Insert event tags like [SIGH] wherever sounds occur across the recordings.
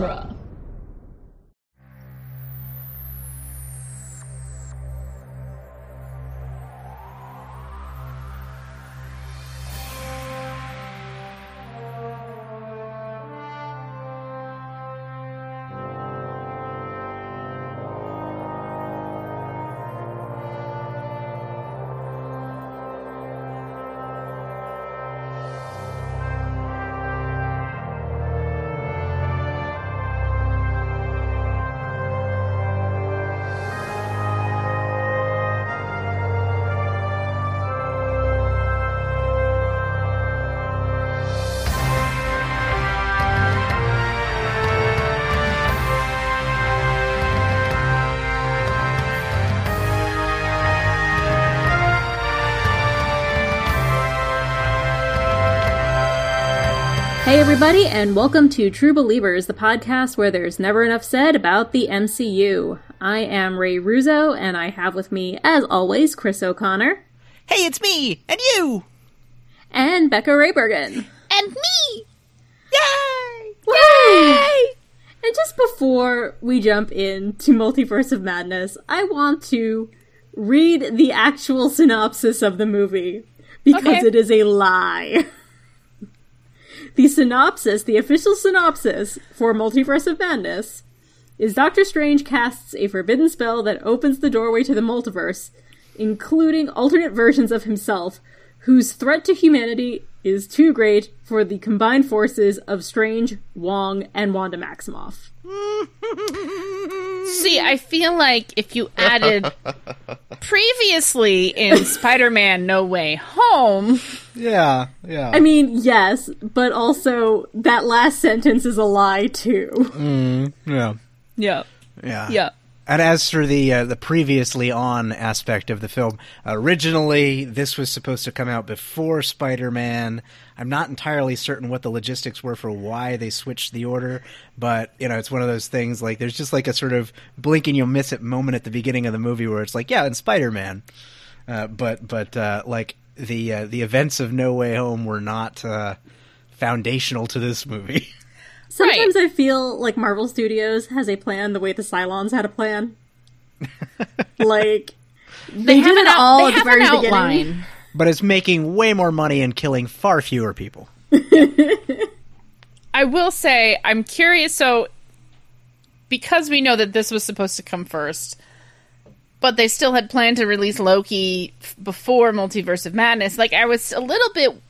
genre. Everybody, and welcome to True Believers, the podcast where there's never enough said about the MCU. I am Ray Russo, and I have with me, as always, Chris O'Connor. Hey, it's me! And you! And Becca Raybergen. And me! Yay! Yay! And just before we jump into Multiverse of Madness, I want to read the actual synopsis of the movie because Okay. it is a lie. [LAUGHS] the synopsis, the official synopsis for Multiverse of Madness is Doctor Strange casts a forbidden spell that opens the doorway to the multiverse, including alternate versions of himself, whose threat to humanity is too great for the combined forces of Strange, Wong, and Wanda Maximoff. [LAUGHS] See, I feel like if you added [LAUGHS] previously in Spider Man No Way Home, Yeah, yeah. I mean, yes, but also that last sentence is a lie too. Mm, yeah. yeah, Yeah. yeah. And as for the uh, the previously on aspect of the film, originally this was supposed to come out before Spider-Man. I'm not entirely certain what the logistics were for why they switched the order, but you know, it's one of those things like there's just like a sort of blink and you'll miss it moment at the beginning of the movie where it's like, yeah, and Spider-Man. Uh, but but uh, like the uh, the events of No Way Home were not uh, foundational to this movie. [LAUGHS] Sometimes I feel like Marvel Studios has a plan the way the Cylons had a plan. [LAUGHS] like they, have did it out- all they at the very an beginning. outline. but it's making way more money and killing far fewer people. [LAUGHS] I will say, I'm curious. So, because we know that this was supposed to come first, but they still had planned to release Loki f- before Multiverse of Madness, like, I was a little bit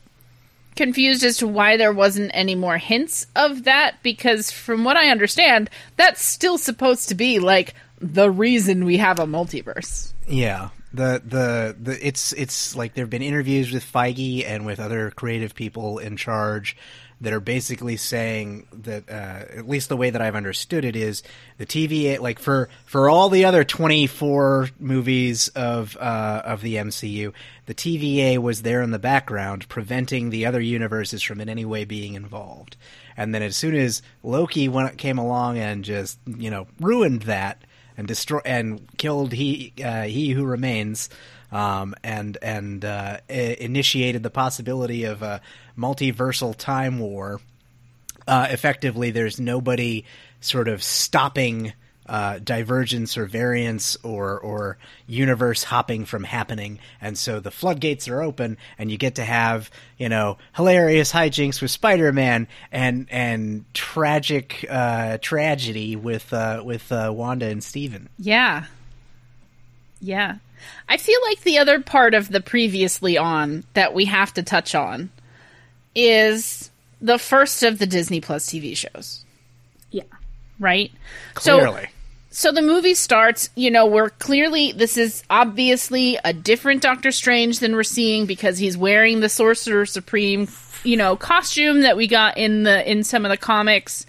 confused as to why there wasn't any more hints of that, because from what I understand, that's still supposed to be, like, the reason we have a multiverse. Yeah. The, the the it's it's like there've been interviews with Feige and with other creative people in charge that are basically saying that uh, at least the way that I've understood it is the TVA like for for all the other 24 movies of uh, of the MCU the TVA was there in the background preventing the other universes from in any way being involved. And then as soon as Loki went, came along and just you know ruined that and destroy and killed he uh, he who remains, um, and and uh, initiated the possibility of a multiversal time war. Uh, effectively, there's nobody sort of stopping uh, divergence or variance or or universe hopping from happening, and so the floodgates are open, and you get to have you know hilarious hijinks with Spider-Man and and tragic uh, tragedy with uh, with uh, Wanda and Steven. Yeah. Yeah. I feel like the other part of the previously on that we have to touch on is the first of the Disney Plus TV shows, Yeah. right? So Clearly, so the movie starts, you know, we're clearly this is obviously a different Doctor Strange than we're seeing because he's wearing the Sorcerer Supreme, you know, costume that we got in the in some of the comics.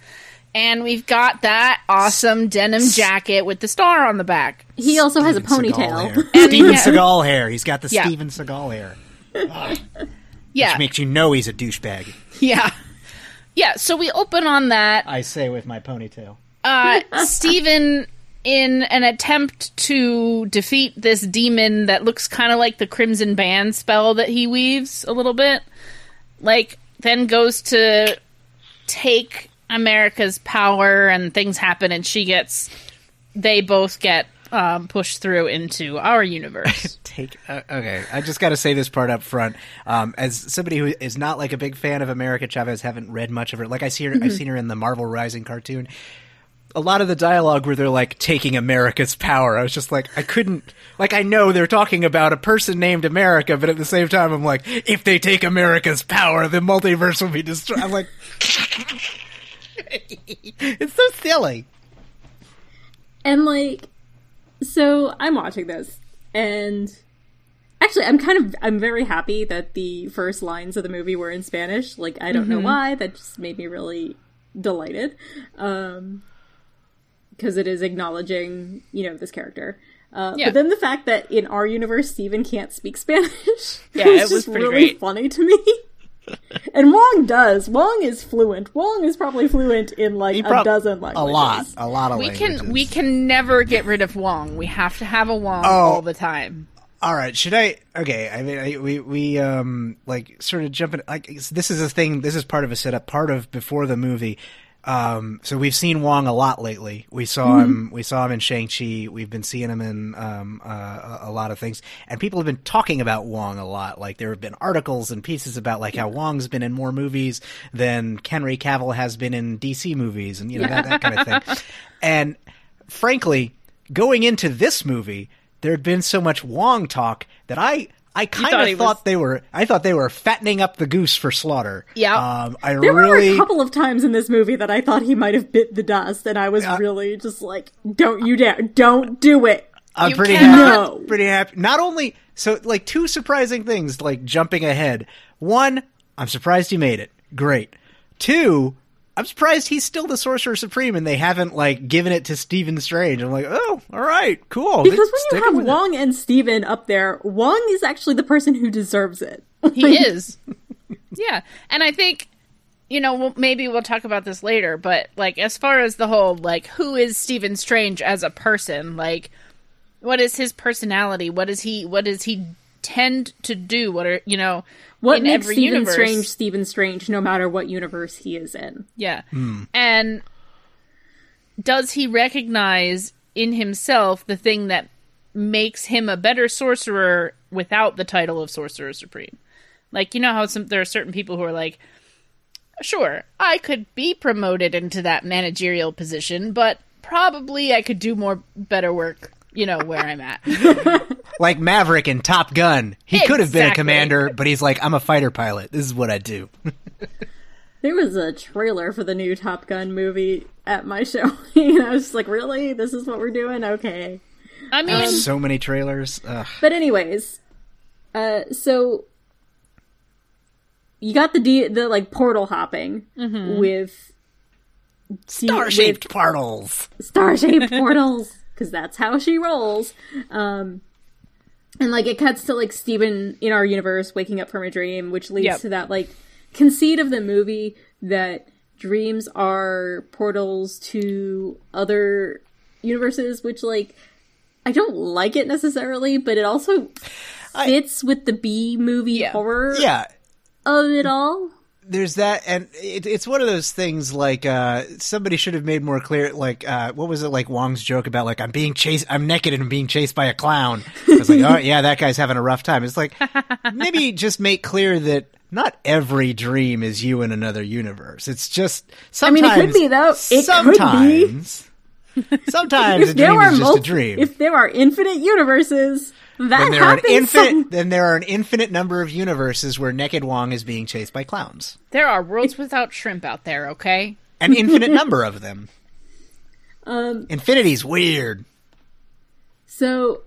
And we've got that awesome denim jacket with the star on the back. He also has a Steven Seagal ponytail. hair. And Steven he ha- Seagal hair. He's got the Yeah. Steven Seagal hair, [LAUGHS] Yeah. which makes you know he's a douchebag. Yeah. Yeah, so we open on that. I say with my ponytail. Uh [LAUGHS] Steven in an attempt to defeat this demon that looks kind of like the Crimson Band spell that he weaves a little bit. Like then goes to take America's power and things happen, and she gets. They both get um, pushed through into our universe. [LAUGHS] take uh, okay i just got to say this part up front. Um, as somebody who is not like a big fan of america chavez haven't read much of her like i see her i've seen her in the marvel rising cartoon. A lot of the dialogue where they're like taking america's power i was just like i couldn't like i know they're talking about a person named america but at the same time i'm like if they take america's power the multiverse will be destroyed. I'm like [LAUGHS] it's so silly. And like, so I'm watching this, and actually, I'm kind of I'm very happy that the first lines of the movie were in Spanish. Like, I don't know why. That just made me really delighted, um, because it is acknowledging you know this character. Uh, Yeah. But then the fact that in our universe Steven can't speak Spanish, Yeah, [LAUGHS] was it was really great. funny to me. [LAUGHS] [LAUGHS] and Wong does. Wong is fluent. Wong is probably fluent in like He a prob- dozen a lot a lot of we languages. can we can never get rid of Wong. We have to have a Wong Oh. all the time. All right, should I? Okay, I mean, I, we we um like sort of jumping. Like this is a thing. This is part of a setup. Part of before the movie. Um, so we've seen Wong a lot lately. We saw him. We saw him in Shang Chi. We've been seeing him in um uh, a, a lot of things, and people have been talking about Wong a lot. Like there have been articles and pieces about like how Wong's been in more movies than Henry Cavill has been in DC movies, and you know that, that kind of thing. [LAUGHS] And frankly, going into this movie, there had been so much Wong talk that I I kind of thought was- they were I thought they were fattening up the goose for slaughter. Yeah. um, I There really were a couple of times in this movie that I thought he might have bit the dust, and I was really just like, "Don't you dare! Don't do it!" I'm You pretty cannot- happy. Pretty happy. Not only so, like two surprising things. Like jumping ahead. One, I'm surprised he made it. Great. Two, I'm surprised he's still the Sorcerer Supreme and they haven't like given it to Stephen Strange. I'm like, oh, all right, cool. Because when you have with it. Wong and Stephen up there, Wong is actually the person who deserves it. [LAUGHS] He is. yeah. And I think, you know, we'll, maybe we'll talk about this later, but like, as far as the whole, like, who is Stephen Strange as a person? Like, what is his personality? What is he, What is he tend to do? What are, you know, What in makes every Stephen universe. Strange Stephen Strange, no matter what universe he is in? Yeah. Hmm. And does he recognize in himself the thing that makes him a better sorcerer without the title of Sorcerer Supreme? Like, you know how some there are certain people who are like, sure, I could be promoted into that managerial position, but probably I could do more better work, you know, where I'm at. [LAUGHS] like Maverick in Top Gun. He could have been a commander, but he's like, I'm a fighter pilot. This is what I do. [LAUGHS] There was a trailer for the new Top Gun movie at my [LAUGHS] show, and I was just like, "Really? This is what we're doing? Okay." I mean, so many trailers. Ugh. But anyways, uh, so you got the D- the like portal hopping with Star shaped portals. star shaped portals because that's how she rolls. Um, and like it cuts to like Steven in our universe waking up from a dream, which leads Yep. to that like conceit of the movie that dreams are portals to other universes, which like I don't like it necessarily, but it also fits with the B movie Yeah. horror Yeah, of it all. There's that, and it, it's one of those things. Like uh, somebody should have made more clear. Like uh, what was it? Like Wong's joke about like I'm being chased, I'm naked and being chased by a clown. I was like, [LAUGHS] oh yeah, that guy's having a rough time. It's like maybe just make clear that not every dream is you in another universe. It's just sometimes. I mean, sometimes. it could be, though. It could be. sometimes. Sometimes a dream are is just a dream. if there are infinite universes, that then there are an infinite. some- Then there are an infinite number of universes where Naked Wong is being chased by clowns. there are worlds without shrimp out there, okay? An infinite number of them. [LAUGHS] Um, Infinity's weird. So,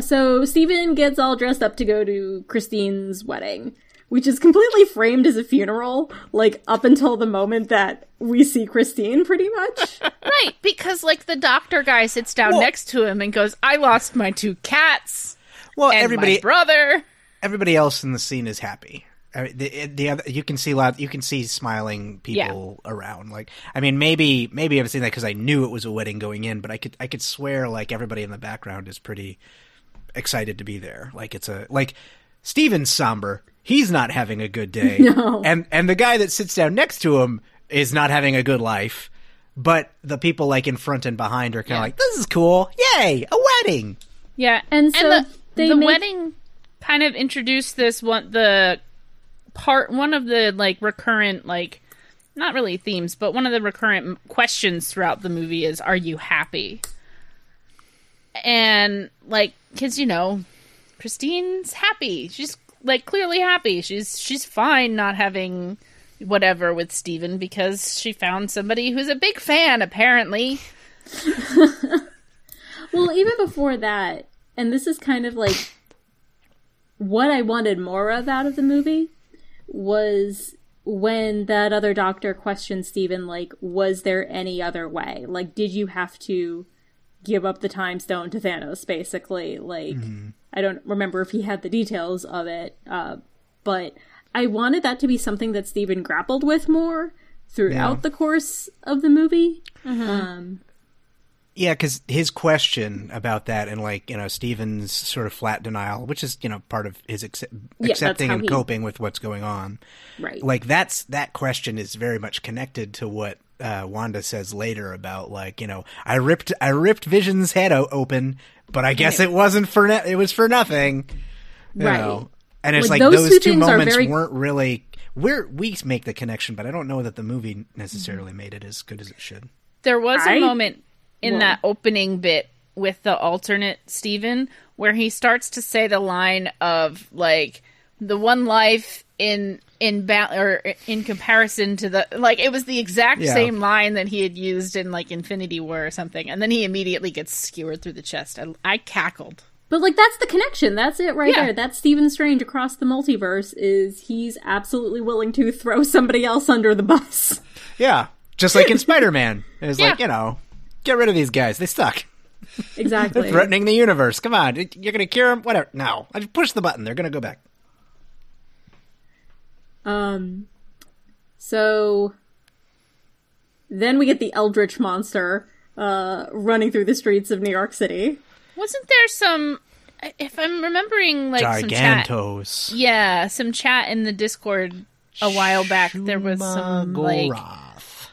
so Stephen gets all dressed up to go to Christine's wedding, which is completely framed as a funeral, like up until the moment that we see Christine, pretty much. [LAUGHS] Right, because like the doctor guy sits down Well- next to him and goes, "I lost my two cats Well, and everybody, my brother." everybody else in the scene is happy. Uh, The, the other, you can see loud, you can see smiling people around. Like, I mean, maybe maybe I'm saying that because I knew it was a wedding going in, but I could I could swear like everybody in the background is pretty excited to be there. Like it's a like Steven's somber. He's not having a good day. [LAUGHS] No. And and the guy that sits down next to him is not having a good life. But the people like in front and behind are kind of Yeah. like, "This is cool, yay, a wedding." Yeah, And so the, they the make- wedding kind of introduced this one the part one of the like recurrent like not really themes, but one of the recurrent questions throughout the movie is, "Are you happy?" And like, because you know, Christine's happy. She's like clearly happy. She's she's fine not having whatever with Steven because she found somebody who's a big fan apparently. [LAUGHS] Well, even before that, and this is kind of like what I wanted more of out of the movie was when that other doctor questioned Steven, like, was there any other way? Like, did you have to give up the time stone to Thanos, basically? Like, I don't remember if he had the details of it, uh, but I wanted that to be something that Steven grappled with more throughout Yeah. the course of the movie. Um, Yeah, because his question about that and like you know Steven's sort of flat denial, which is you know part of his accept- that's accepting and he- coping with what's going on. right. Like that's that question is very much connected to what uh, Wanda says later about like you know I ripped I ripped Vision's head o- open, but I guess it wasn't for no- it was for nothing. You Right. know? And it's Like, like, those those, two two moments very- weren't really. We're we make the connection, but I don't know that the movie necessarily made it as good as it should. There was I- a moment in Well- that opening bit with the alternate Steven where he starts to say the line of like the one life in in ba- or in comparison to the like it was the exact Yeah. same line that he had used in like Infinity War or something and then he immediately gets skewered through the chest. I, I cackled. But like that's the connection. That's it right Yeah. there. That's Stephen Strange across the multiverse is he's absolutely willing to throw somebody else under the bus. [LAUGHS] Yeah, just like in [LAUGHS] Spider Man, it's like Yeah. you know, get rid of these guys. They suck. [LAUGHS] Exactly. threatening the universe. Come on, you're gonna cure them. Whatever. No, I just push the button. They're gonna go back. Um so then we get the Eldritch monster uh running through the streets of New York City. Wasn't there some if I'm remembering like some chat Yeah, some chat in the Discord a while back. There was some like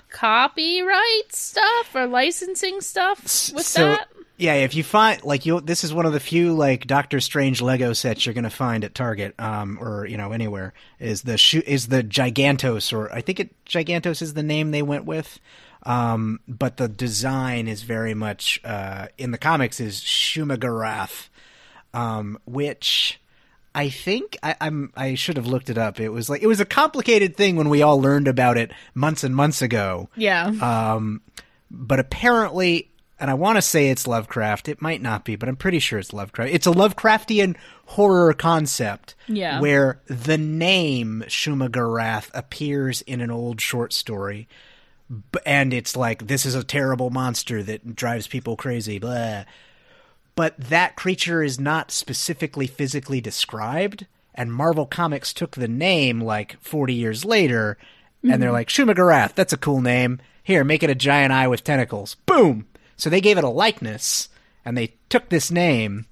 copyright stuff or licensing stuff with so that. Yeah, if you find like you, this is one of the few like Doctor Strange Lego sets you're gonna find at Target, um, or you know anywhere. Is the shu- is the Gigantos, or I think it Gigantos is the name they went with. Um, but the design is very much uh, in the comics is Shuma-Gorath, um, which I think I, I'm I should have looked it up. It was like it was a complicated thing when we all learned about it months and months ago Yeah. um, but apparently, and I want to say it's Lovecraft. It might not be, but I'm pretty sure it's Lovecraft. It's a Lovecraftian horror concept. Yeah. Where the name Shuma-Gorath appears in an old short story. And it's like, this is a terrible monster that drives people crazy, blah. But that creature is not specifically physically described. And Marvel Comics took the name like 40 years later, and they're mm-hmm. like, Shuma-Gorath, that's a cool name. Here, make it a giant eye with tentacles. Boom! So they gave it a likeness, and they took this name,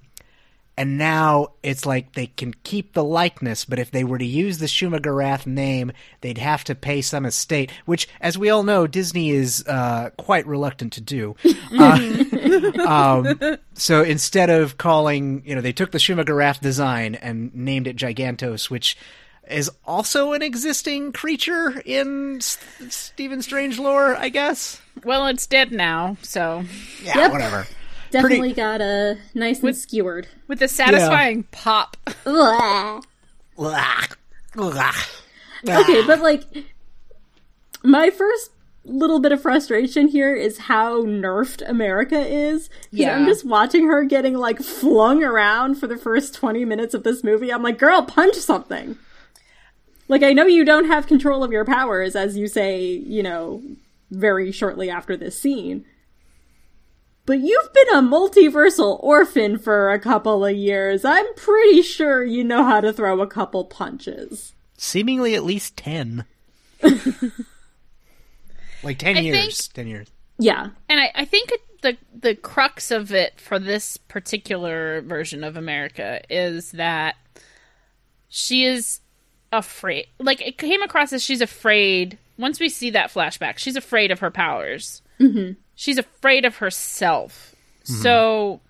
and now it's like they can keep the likeness, but if they were to use the Shuma-Gorath name, they'd have to pay some estate, which, as we all know, Disney is uh, quite reluctant to do. [LAUGHS] Uh, um, so instead of calling, you know, they took the Shuma-Gorath design and named it Gigantos, which is also an existing creature in S- Stephen Strange lore, I guess. well, it's dead now, so Yeah, Yep. whatever. Definitely got a nice and skewered. with a satisfying pop. Ugh. Ugh. Ugh. Okay, but like my first little bit of frustration here is how nerfed America is. Yeah. I'm just watching her getting like flung around for the first 20 minutes of this movie. I'm like, girl, punch something. Like, I know you don't have control of your powers, as you say, you know, very shortly after this scene. But you've been a multiversal orphan for a couple of years. I'm pretty sure you know how to throw a couple punches. Seemingly at least 10. [LAUGHS] like 10 I years. think- 10 years. Yeah. And I, I think the the crux of it for this particular version of America is that she is afraid. Like it came across as she's afraid. Once we see that flashback, she's afraid of her powers. Mm-hmm. She's afraid of herself. So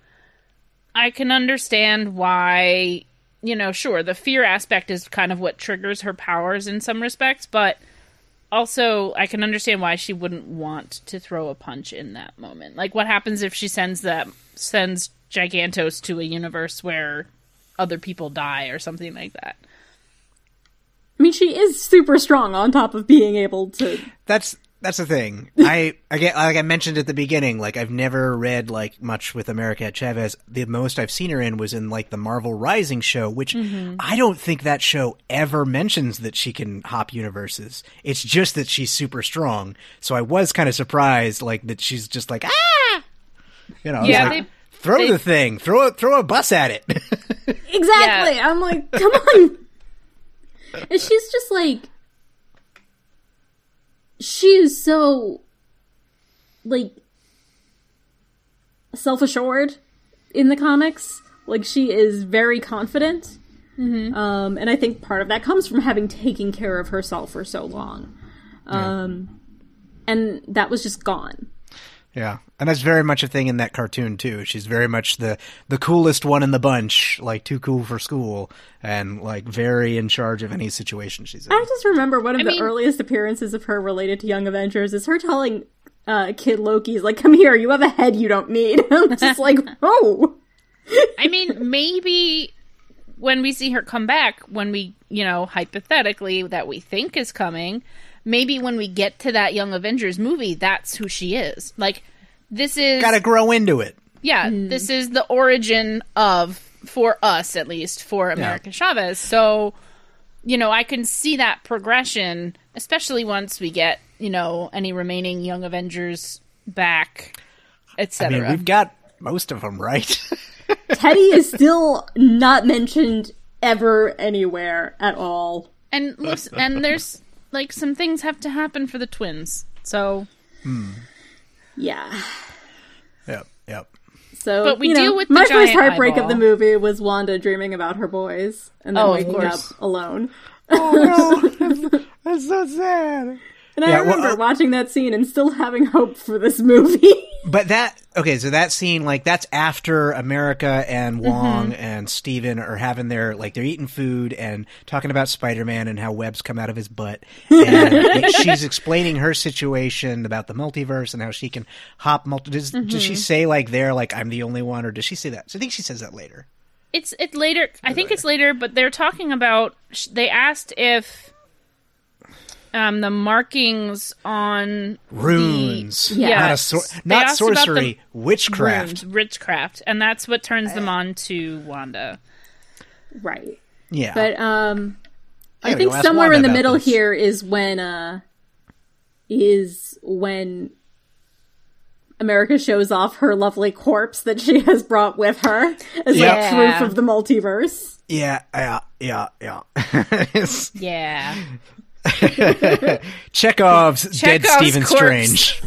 I can understand why, you know, sure, the fear aspect is kind of what triggers her powers in some respects, but also I can understand why she wouldn't want to throw a punch in that moment. Like what happens if she sends that sends Gigantos to a universe where other people die or something like that. I mean, she is super strong on top of being able to. That's that's the thing. [LAUGHS] I I get like I mentioned at the beginning. Like I've never read like much with America Chavez. The most I've seen her in was in like the Marvel Rising show, which I don't think that show ever mentions that she can hop universes. It's just that she's super strong. So I was kind of surprised, like that she's just like ah, you know. Yeah, like, they- throw they- the thing, throw a throw a bus at it. [LAUGHS] Exactly. I'm like, come on. And she's just like, she is so, like, self assured in the comics. Like, she is very confident. Um, and I think part of that comes from having taken care of herself for so long. Um, and that was just gone. Yeah, and that's very much a thing in that cartoon too. She's very much the the coolest one in the bunch, like too cool for school, and like very in charge of any situation she's in. I just remember one of I the mean- earliest appearances of her related to Young Avengers is her telling uh, Kid Loki's like, "Come here, you have a head you don't need." [LAUGHS] I'm just like, [LAUGHS] "Oh, I mean, maybe when we see her come back, when we, you know, hypothetically that we think is coming, maybe when we get to that Young Avengers movie, that's who she is. Like, this is Got to grow into it. yeah, mm-hmm. this is the origin of for us at least for America Chavez. So, you know, I can see that progression, especially once we get you know any remaining Young Avengers back, etc. I etc. mean, we've got most of them right. [LAUGHS] Teddy is still not mentioned ever anywhere at all." and listen, and there's like some things have to happen for the twins. So, hmm. Yeah. yep, yep. So, But we you know, deal with the my first giant heartbreak of the movie was Wanda dreaming about her boys and then Oh, waking up alone. Oh no, [LAUGHS] that's so sad. And Yeah, I well, remember uh, watching that scene and still having hope for this movie. [LAUGHS] But that okay, so that scene like that's after America and Wong and Steven are having their like they're eating food and talking about Spider-Man and how webs come out of his butt. And [LAUGHS] she's explaining her situation about the multiverse and how she can hop multi does, does she say like there like I'm the only one or does she say that? So I think she says that later. it's it later. I think it's later, but they're talking about. They asked if um the markings on Runes. The, Yeah. Not, a sor- not asked about the sorcery, witchcraft. runes, witchcraft, and that's what turns them on to Wanda. right. Yeah. But um I gotta think somewhere Wanda in the middle this. here is when uh is when America shows off her lovely corpse that she has brought with her as Yeah. like proof of the multiverse. yeah, yeah, yeah, yeah. [LAUGHS] Yeah, [LAUGHS] Chekhov's, Dead Chekhov's Stephen corpse. Strange.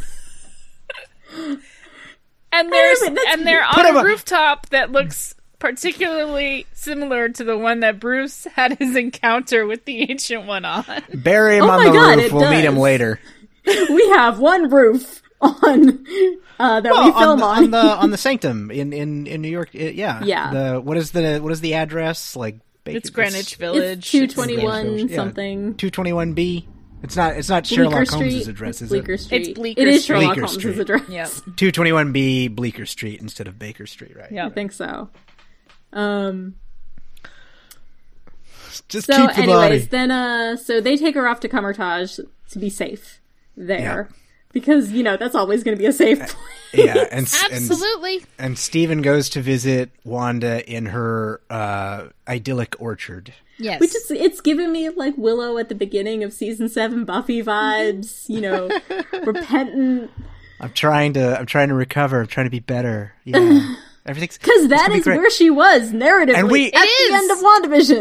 [LAUGHS] and there's but that's- and they're on a up. rooftop that looks particularly similar to the one that Bruce had his encounter with the ancient one on. Bury him Oh on my the God, roof. We'll meet him later. [LAUGHS] We have one roof on uh that we Oh, on, film the, on. on the on the Sanctum in in in New York. uh, yeah, Yeah. The what is the what is the address like? Baker- It's Greenwich Village. two twenty one something. Two twenty one B. It's not. It's not Bleecker Sherlock Street. Holmes's address, is Bleecker it? Street. Bleecker It is Street. Sherlock Bleecker Holmes's Street. address. Yep. Two twenty one B Bleecker Street instead of Baker Street, right? Yeah. I think so. Um Just So, keep the anyways, body. then uh, so they take her off to Kamar-Taj to be safe there Yeah. Because you know that's always going to be a safe [LAUGHS] place. Yeah, and and Absolutely. and Stephen goes to visit Wanda in her uh, idyllic orchard. Yes. Which is it's giving me like Willow at the beginning of season seven Buffy vibes. You know, [LAUGHS] repentant I'm trying to. I'm trying to recover. I'm trying to be better. Yeah, [LAUGHS] everything's because it's that gonna be is great. where she was narratively And we- at It the is. end of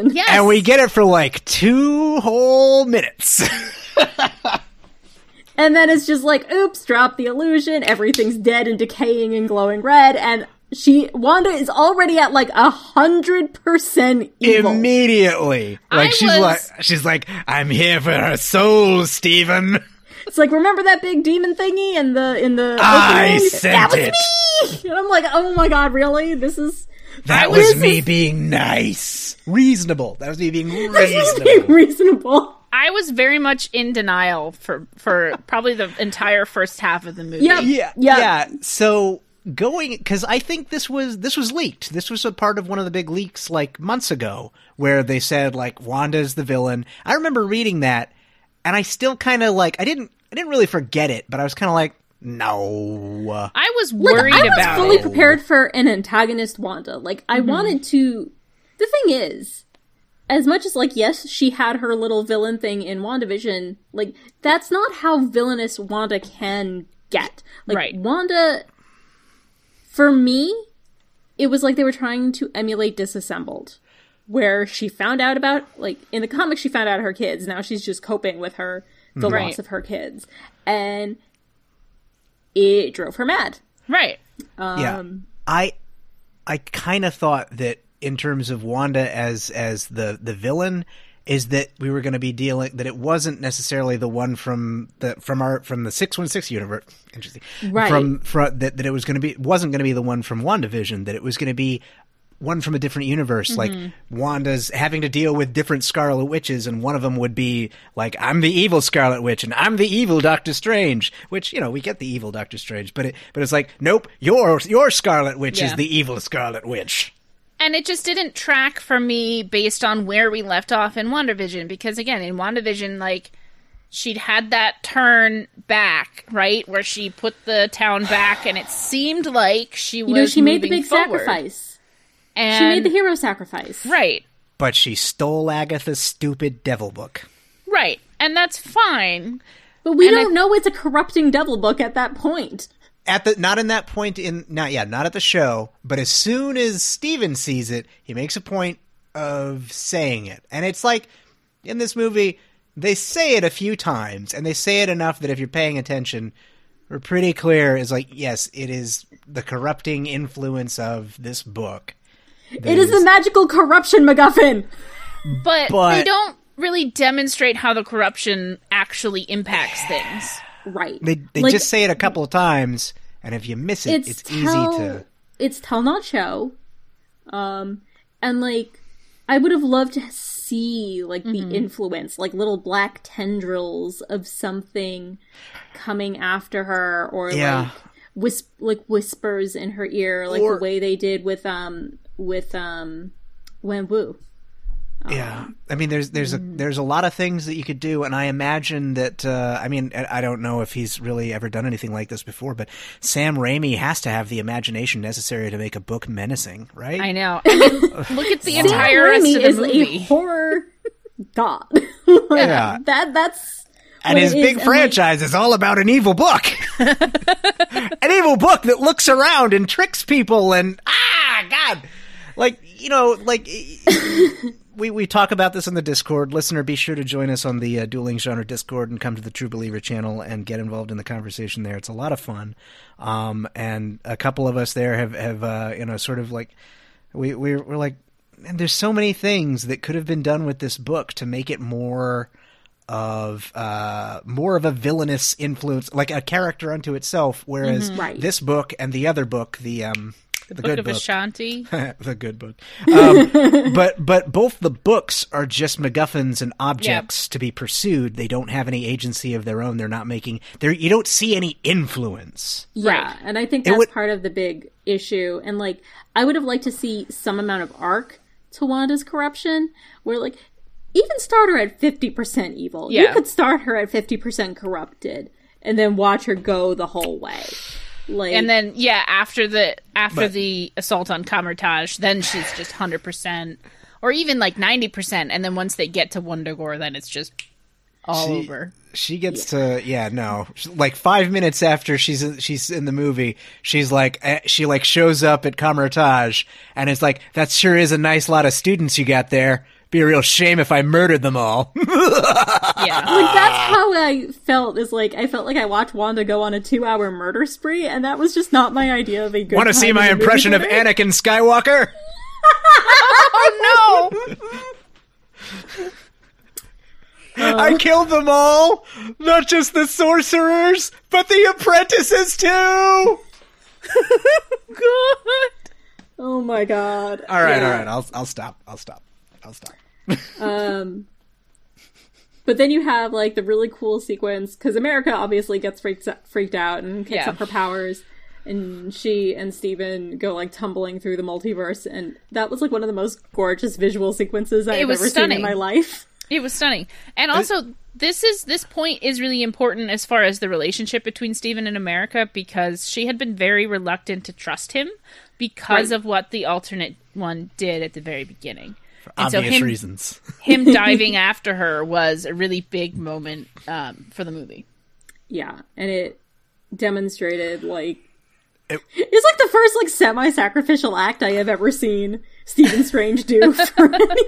WandaVision. yes. and we get it for like two whole minutes. And then it's just like, oops, drop the illusion. Everything's dead and decaying and glowing red. And she Wanda is already at like a hundred percent evil. Immediately, like I she's was- like she's like, I'm here for her soul, Stephen. It's like remember that big demon thingy in the in the I opening? sent that was it. me. And I'm like, oh my god, really? This is That This was is- me being nice, reasonable. That was me being [LAUGHS] this is reasonable. reasonable. I was very much in denial for for [LAUGHS] probably the entire first half of the movie. Yeah. yeah, Yeah. yeah. So going because I think this was this was leaked. This was a part of one of the big leaks like months ago where they said like Wanda's the villain. I remember reading that, and I still kind of like I didn't I didn't really forget it, but I was kind of like no. I was Like, worried I was about fully it. prepared for an antagonist Wanda. Like I mm-hmm. wanted to. The thing is, as much as like yes, she had her little villain thing in WandaVision. Like that's not how villainous Wanda can get. Like Right. Wanda, for me, it was like they were trying to emulate Disassembled, where she found out about like in the comics she found out her kids. Now she's just coping with her the Right. loss of her kids, and it drove her mad. Right. um, yeah Um, i i kind of thought that in terms of wanda as as the the villain is that we were going to be dealing that it wasn't necessarily the one from the from our from the 616 universe interesting. Right. from, from that that it was going to be wasn't going to be the one from WandaVision that it was going to be one from a different universe. Mm-hmm. Like Wanda's having to deal with different Scarlet Witches and one of them would be like I'm the evil Scarlet Witch and I'm the evil Doctor Strange which you know we get the evil Doctor Strange but it but it's like nope your your Scarlet Witch is the evil Scarlet Witch And it just didn't track for me based on where we left off in WandaVision because again, in WandaVision like she'd had that turn back, right? Where she put the town back and it seemed like she was you know, she made the big forward. sacrifice. And She made the hero sacrifice. Right. but she stole Agatha's stupid devil book Right. And that's fine. But we And don't know it's a corrupting devil book at that point. At the not in that point in not yeah not at the show but as soon as steven sees it he makes a point of saying it and it's like in this movie they say it a few times and they say it enough that if you're paying attention we're pretty clear is like yes it is the corrupting influence of this book It is the magical corruption MacGuffin. But, But- they don't really demonstrate how the corruption actually impacts things. Right. they they Like, just say it a couple of times and if you miss it it's, it's, tell, easy to It's tell not show. Um and like I would have loved to see like Mm-hmm. the influence, like little black tendrils of something coming after her or Yeah. like wisp like whispers in her ear like Or- the way they did with um with um Wen Wu. Yeah, I mean, there's there's a Mm. there's a lot of things that you could do, and I imagine that. Uh, I mean, I I don't know if he's really ever done anything like this before, but Sam Raimi has to have the imagination necessary to make a book menacing, right? I know. [LAUGHS] I mean, look at the Sam entire rest Raimi of the is movie. a horror god. Like, [LAUGHS] Yeah. [LAUGHS] That that's and his it is, big and, like, franchise is all about an evil book, an evil book that looks around and tricks people, and ah, God, like you know, like. We, we talk about this in the Discord. Listener, be sure to join us on the uh, Dueling Genre Discord and come to the True Believer channel and get involved in the conversation there. It's a lot of fun. Um, and a couple of us there have, have uh, you know, sort of like, we, we're, we're like, man, there's so many things that could have been done with this book to make it more of uh more of a villainous influence like a character unto itself whereas Right. this book and the other book the um the Book good of book Ashanti. [LAUGHS] the good book. Um, [LAUGHS] but but both the books are just MacGuffins and objects to be pursued. They don't have any agency of their own. They're not making. There you don't see any influence. Yeah, and I think that's would- part of the big issue. And like, I would have liked to see some amount of arc to Wanda's corruption, where like, even start her at fifty percent evil. You could start her at fifty percent corrupted, and then watch her go the whole way. Like, And then yeah, after the after the assault on Kamar-Taj, then she's just hundred percent, or even like ninety percent. And then once they get to Wundagore, then it's just all She- over. She gets to yeah no like five minutes after she's in, she's in the movie she's like eh, she like shows up at Kamar-Taj and it's like that sure is a nice lot of students you got there be a real shame if I murdered them all. [LAUGHS] Yeah. Like that's how I felt. Is like I felt like I watched Wanda go on a two-hour murder spree, and that was just not my idea of a good. Want to see my in the movie impression of theater. Anakin Skywalker? [LAUGHS] oh no! [LAUGHS] I oh. killed them all! Not just the sorcerers, but the apprentices too! no! Good. Oh my god! All right, Yeah. all right, I'll, I'll stop. I'll stop. I'll stop. Um, but then you have like the really cool sequence because America obviously gets freaked freaked out and kicks Yeah. up her powers, and she and Steven go like tumbling through the multiverse, and that was like one of the most gorgeous visual sequences I've ever stunning. seen in my life. It was stunning. And also this is this point is really important as far as the relationship between Steven and America because she had been very reluctant to trust him because Right. of what the alternate one did at the very beginning. For And so obvious him- reasons. [LAUGHS] Him diving after her was a really big moment um, for the movie. Yeah, and it demonstrated like It- it's like the first like semi-sacrificial act I have ever seen Stephen Strange do [LAUGHS] for anybody.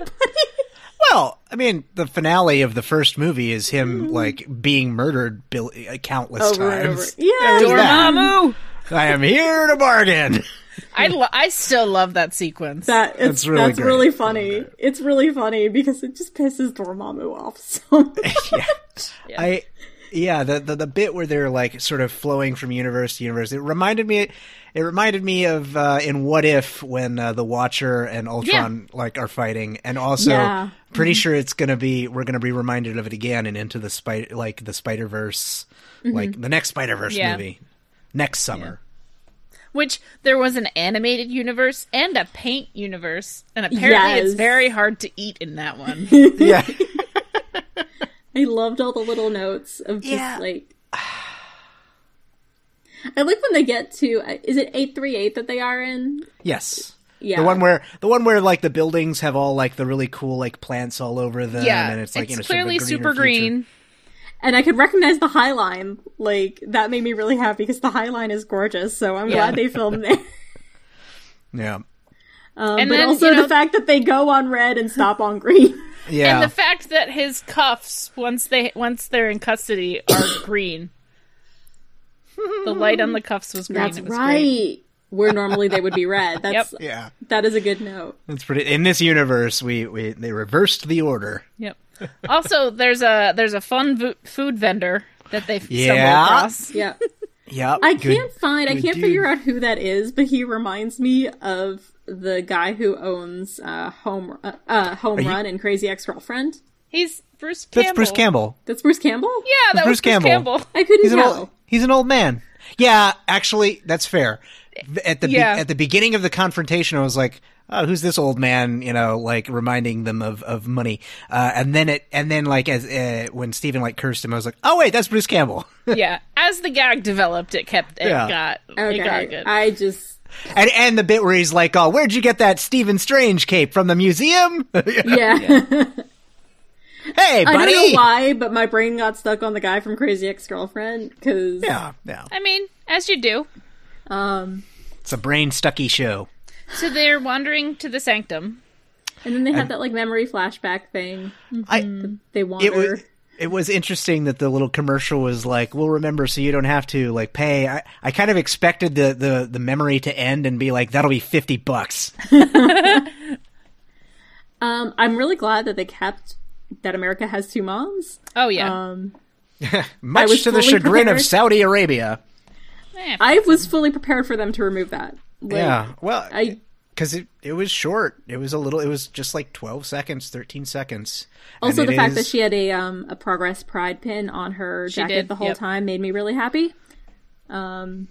Well, I mean, the finale of the first movie is him like being murdered bil- uh, countless Over times. over. Yeah, Dormammu! I am here to bargain. [LAUGHS] I lo- I still love that sequence. That it's, That's really that's great. really funny. It's really funny because it just pisses Dormammu off so much. [LAUGHS] yeah. I yeah, the, the the bit where they're like sort of flowing from universe to universe. It reminded me it reminded me of uh, in What If when uh, the Watcher and Ultron like are fighting and also Yeah. pretty sure it's going to be we're going to be reminded of it again and into the spider like the Spider-Verse like the next Spider-Verse Yeah. movie next summer. Which there was an animated universe and a paint universe, and apparently Yes. it's very hard to eat in that one. [LAUGHS] Yeah. [LAUGHS] I loved all the little notes of just Yeah. like. I like when they get to uh, is it eight three eight that they are in? yes. Yeah, The one where the one where like the buildings have all like the really cool like plants all over them yeah, and it's like you know, sort of a clearly super future. green. And I could recognize the High Line. Like that made me really happy because the High Line is gorgeous. So I'm Yeah. glad they filmed there. [LAUGHS] Yeah. Um, And but then, also you know- the fact that they go on red and stop on green. [LAUGHS] Yeah. And the fact that his cuffs, once they once they're in custody, are [COUGHS] green. The light on the cuffs was green. That's It was right. great. Where normally they would be red. [LAUGHS] That's Yep. yeah. that is a good note. That's pretty. In this universe, we, we they reversed the order. Yep. Also, there's a there's a fun vo- food vendor that they Yeah. stumble across. [LAUGHS] Yeah. Yep. I good- can't find. I can't dude. figure out who that is, but he reminds me of the guy who owns uh, Home uh, uh, Home you- Run and Crazy Ex Girlfriend. He's Bruce Campbell. That's Bruce Campbell. That's Bruce Campbell. Yeah, that That's was Bruce Bruce Campbell. Campbell. I couldn't He's an tell. old. He's an old man. Yeah, actually, that's fair. At the be- at the beginning of the confrontation, I was like, "Oh, who's this old man?" You know, like reminding them of, of money. Uh, and then it, and then like as uh, when Stephen like cursed him, I was like, "Oh wait, that's Bruce Campbell." [LAUGHS] yeah, as the gag developed, it kept it Yeah. got Okay, it got good. I just and and the bit where he's like, "Oh, where'd you get that Stephen Strange cape from the museum?" [LAUGHS] yeah. [LAUGHS] hey, buddy. I don't know why, but my brain got stuck on the guy from Crazy Ex Girlfriend because Yeah, yeah. I mean, as you do. Um, It's a brain stucky show. So they're wandering to the sanctum. and then they had that like memory flashback thing. I They wander. it was it was interesting that the little commercial was like, "We'll remember, so you don't have to like pay." I, I kind of expected the, the the memory to end and be like, "That'll be fifty bucks." [LAUGHS] um, I'm really glad that they kept that America has two moms. Oh yeah. Um, [LAUGHS] Much to the chagrin prepared. of Saudi Arabia. Eh, I was fully prepared for them to remove that. Like, yeah, well, I because it it was short. It was a little. It was just like twelve seconds, thirteen seconds. also the it fact that she had a um a progress pride pin on her She jacket did, the whole yep. time made me really happy. Um,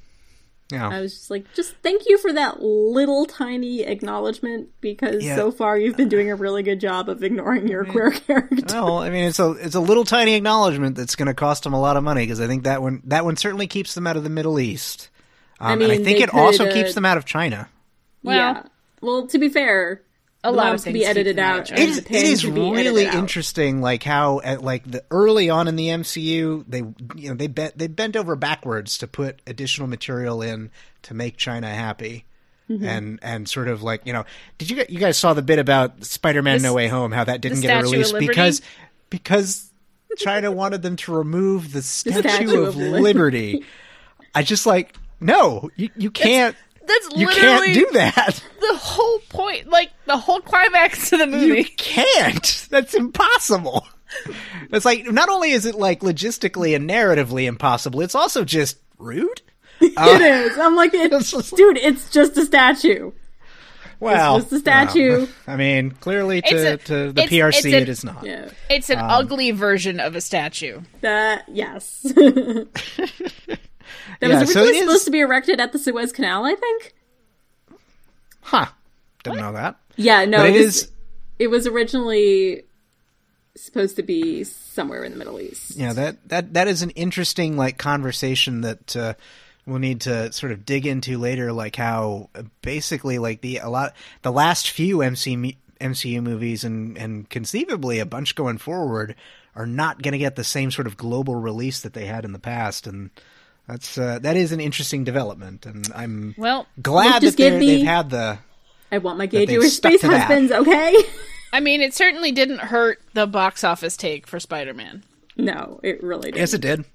yeah. I was just like, just thank you for that little tiny acknowledgement because Yeah. so far you've been doing a really good job of ignoring your queer character. Well, I mean, it's a it's a little tiny acknowledgement that's going to cost them a lot of money because I think that one that one certainly keeps them out of the Middle East. Um, and I think they it also could, keeps uh, them out of China. Well- yeah. Well, to be fair, a the lot of things be edited out. It is, the it is really interesting, like how at like the early on in the MCU, they you know they bent they bent over backwards to put additional material in to make China happy. Mm-hmm. and and sort of like you know, did you you guys saw the bit about Spider-Man The No Way Home? How that didn't get a release because because China [LAUGHS] wanted them to remove the Statue, Statue of of Liberty. I just like no, you you can't. That's You literally can't do that. the whole point, like the whole climax of the movie. You can't. That's impossible. It's like not only is it like logistically and narratively impossible, it's also just rude. [LAUGHS] it is. I'm like, it, It's just- dude, it's just a statue. Well, just a statue. well, I mean, clearly to, a- to the it's- PRC, it's a- it is not. Yeah. It's Um, an ugly version of a statue. That yes. [LAUGHS] [LAUGHS] that Yeah, was originally is- supposed to be erected at the Suez Canal, I think. Huh? Didn't know that. Yeah, no, but it it was, is. it was originally supposed to be somewhere in the Middle East. Yeah, that that that is an interesting like conversation that uh, we'll need to sort of dig into later. Like how uh, basically like the a lot the last few MC MCU movies and and conceivably a bunch going forward are not going to get the same sort of global release that they had in the past, and that's uh, that is an interesting development. And I'm Well, glad just that give they're- me- they've had the I want my gay they've Jewish space to that. husbands, okay? [LAUGHS] I mean, it certainly didn't hurt the box office take for Spider-Man. no, it really didn't. Yes, it did.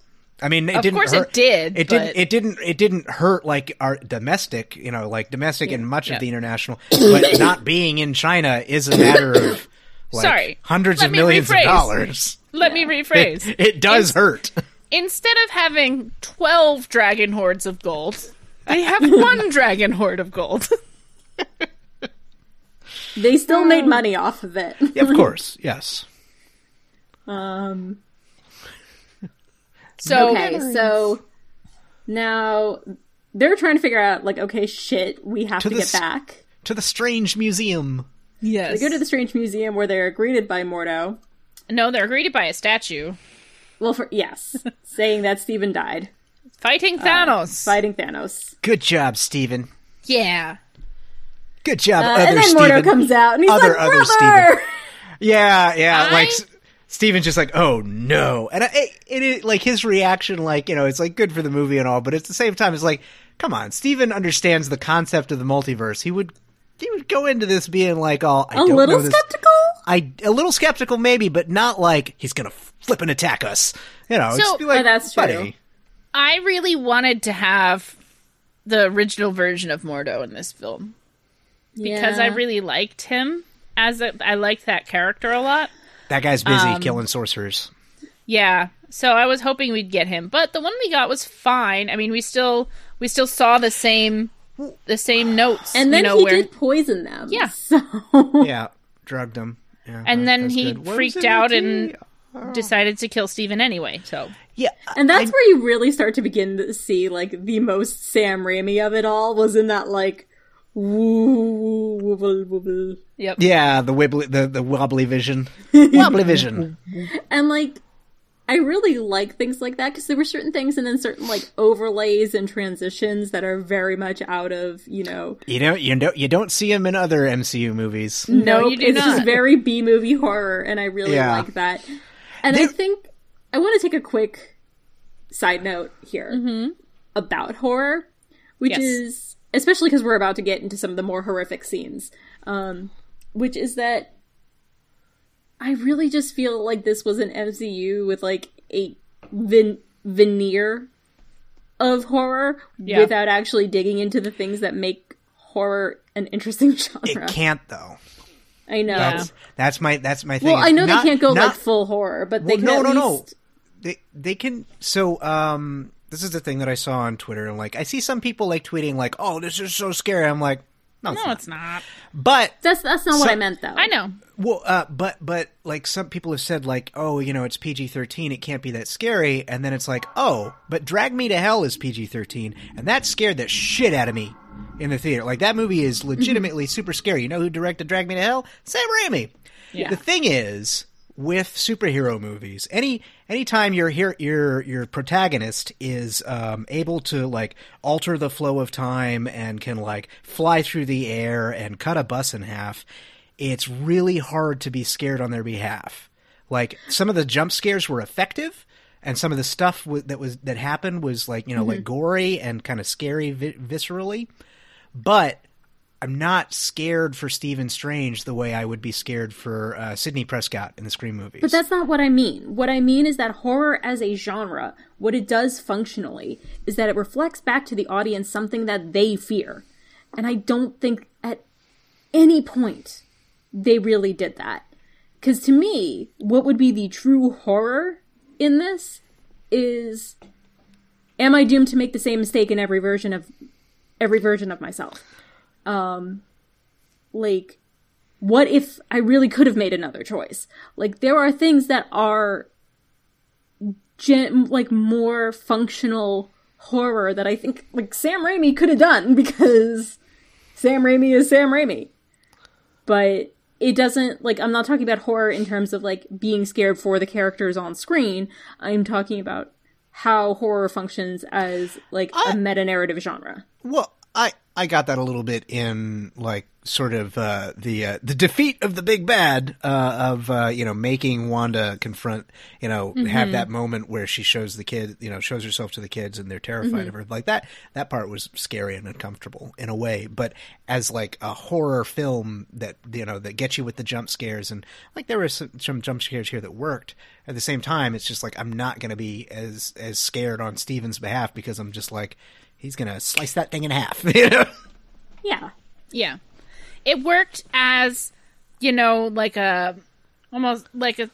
I mean, it Of didn't. course it did, It but- didn't. It didn't. It didn't hurt like our domestic. You know, like domestic and much Yeah. of the international. But [COUGHS] not being in China is a matter of like, Sorry. hundreds Let of millions rephrase. of dollars. Let me rephrase. It, it does Ins- hurt. Instead of having 12 dragon hordes of gold, they have [LAUGHS] one dragon horde of gold. [LAUGHS] They still made money off of it. of course, yes. Um [LAUGHS] So, okay, so now they're trying to figure out like okay, shit, we have To to, get s- back. To the strange museum. yes. They go to the Strange Museum where they're greeted by Mordo. no, they're greeted by a statue Well, for yes, [LAUGHS] saying that Steven died fighting Thanos. fighting Thanos. Good job, Stephen. yeah. Good job, Uh, other and then Stephen. Mordo comes out and he's Other- like, other "Brother!" [LAUGHS] Yeah, yeah. I- Like S- Steven's just like, oh no, and I, it, it like his reaction, like you know, it's like good for the movie and all, but at the same time, it's like, come on, Steven understands the concept of the multiverse. He would he would go into this being like, oh, I A don't little know this. skeptical. I a little skeptical maybe, but not like he's gonna flip and attack us. You know, So- just be like, Oh, that's true. buddy. I really wanted to have the original version of Mordo in this film because I really liked him as a, I liked that character a lot. That guy's busy Um, killing sorcerers. Yeah. So I was hoping we'd get him, but the one we got was fine. I mean, we still we still saw the same the same notes, and then you know, he where did poison them. Yeah. [LAUGHS] So Yeah, drugged him. Yeah, and that- then he freaked out Nikki? and Oh. decided to kill Steven anyway. So yeah, and that's where you really start to begin to see like the most Sam Raimi of it all was in that like woo wobble wobble. yep. yeah, the wibbly, the the wobbly vision, [LAUGHS] wobbly vision. And like I really like things like that because there were certain things and then certain like overlays and transitions that are very much out of, you know, You don't you don't you don't see him in other MCU movies. No, Nope, you do it's not. just very B movie horror, and I really Yeah. like that. And I think I want to take a quick side note here about horror, which Yes. is especially because we're about to get into some of the more horrific scenes, um, which is that I really just feel like this was an MCU with like a vin- veneer of horror Yeah. without actually digging into the things that make horror an interesting [LAUGHS] genre. It can't though. I know. That's that's my that's my thing. Well, I know not- they can't go not- like full horror, but they Well, can no, at no, no. They they can. So um, this is the thing that I saw on Twitter, and like I see some people like tweeting like, "Oh, this is so scary." I'm like, no, it's No, not. it's not. But That's that's not what I meant though. I know. well, uh, but but like some people have said like, "Oh, you know, it's PG-13. It can't be that scary." And then it's like, "Oh, but Drag Me to Hell is PG-13, and that scared the shit out of me." In the theater, like that movie is legitimately super scary. You know who directed Drag Me to Hell? Sam Raimi. Yeah. The thing is, with superhero movies, any anytime your your your protagonist is um, able to like alter the flow of time and can like fly through the air and cut a bus in half, it's really hard to be scared on their behalf. Like some of the jump scares were effective, and some of the stuff w- that was that happened was like you know like gory and kind of scary vi- viscerally, but I'm not scared for Stephen Strange the way I would be scared for uh, Sidney Prescott in the Scream movies. But that's not what I mean. What I mean is that horror as a genre, what it does functionally, is that it reflects back to the audience something that they fear. And I don't think at any point they really did that. Because to me, what would be the true horror in this is am I doomed to make the same mistake in every version of every version of myself? Um like what if I really could have made another choice? Like there are things that are gen- like more functional horror that I think like Sam Raimi could have done [LAUGHS] because Sam Raimi is Sam Raimi. But it doesn't like I'm not talking about horror in terms of like being scared for the characters on screen. I'm talking about how horror functions as like a meta narrative genre. Well, I I got that a little bit in like sort of uh, the uh, the defeat of the big bad uh, of uh, you know making Wanda confront you know have that moment where she shows the kid you know shows herself to the kids and they're terrified of her. Like that that part was scary and uncomfortable in a way. But as like a horror film that you know that gets you with the jump scares and like there were some, some jump scares here that worked. At the same time it's just like I'm not going to be as as scared on Steven's behalf because I'm just like he's gonna slice that thing in half. [LAUGHS] Yeah. Yeah. It worked as, you know, like a almost like a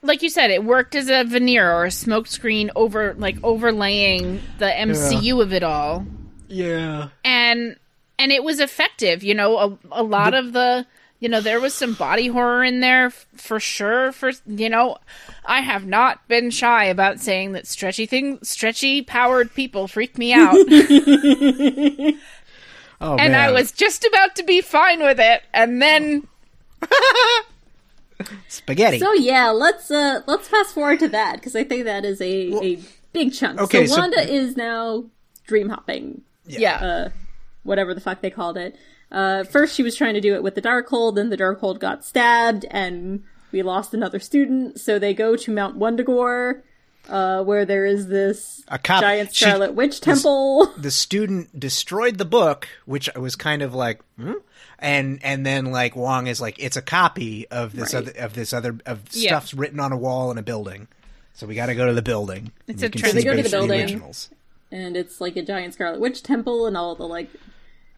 like you said, it worked as a veneer or a smokescreen over like overlaying the MCU of it all. Yeah. And and it was effective, you know, a, a lot of the you know, there was some body horror in there f- for sure. For you know, I have not been shy about saying that stretchy thing, stretchy powered people freak me [LAUGHS] out. Oh and I was just about to be fine with it, and then [LAUGHS] spaghetti. So yeah, let's uh let's fast forward to that because I think that is a a big chunk. okay, so so- Wanda is now dream hopping, yeah, uh, whatever the fuck they called it. Uh, first she was trying to do it with the Darkhold, then the Darkhold got stabbed, and we lost another student. So they go to Mount Wundagore, uh, where there is this A cop- giant she- Scarlet Witch temple. [LAUGHS] the student destroyed the book, which I was kind of like, hmm? and and then like Wong is like, it's a copy of this Right. other of this other of Yeah. stuff's written on a wall in a building. So we got to go to the building. It's a can They go to the building. originals. and it's like a giant Scarlet Witch temple, and all the like,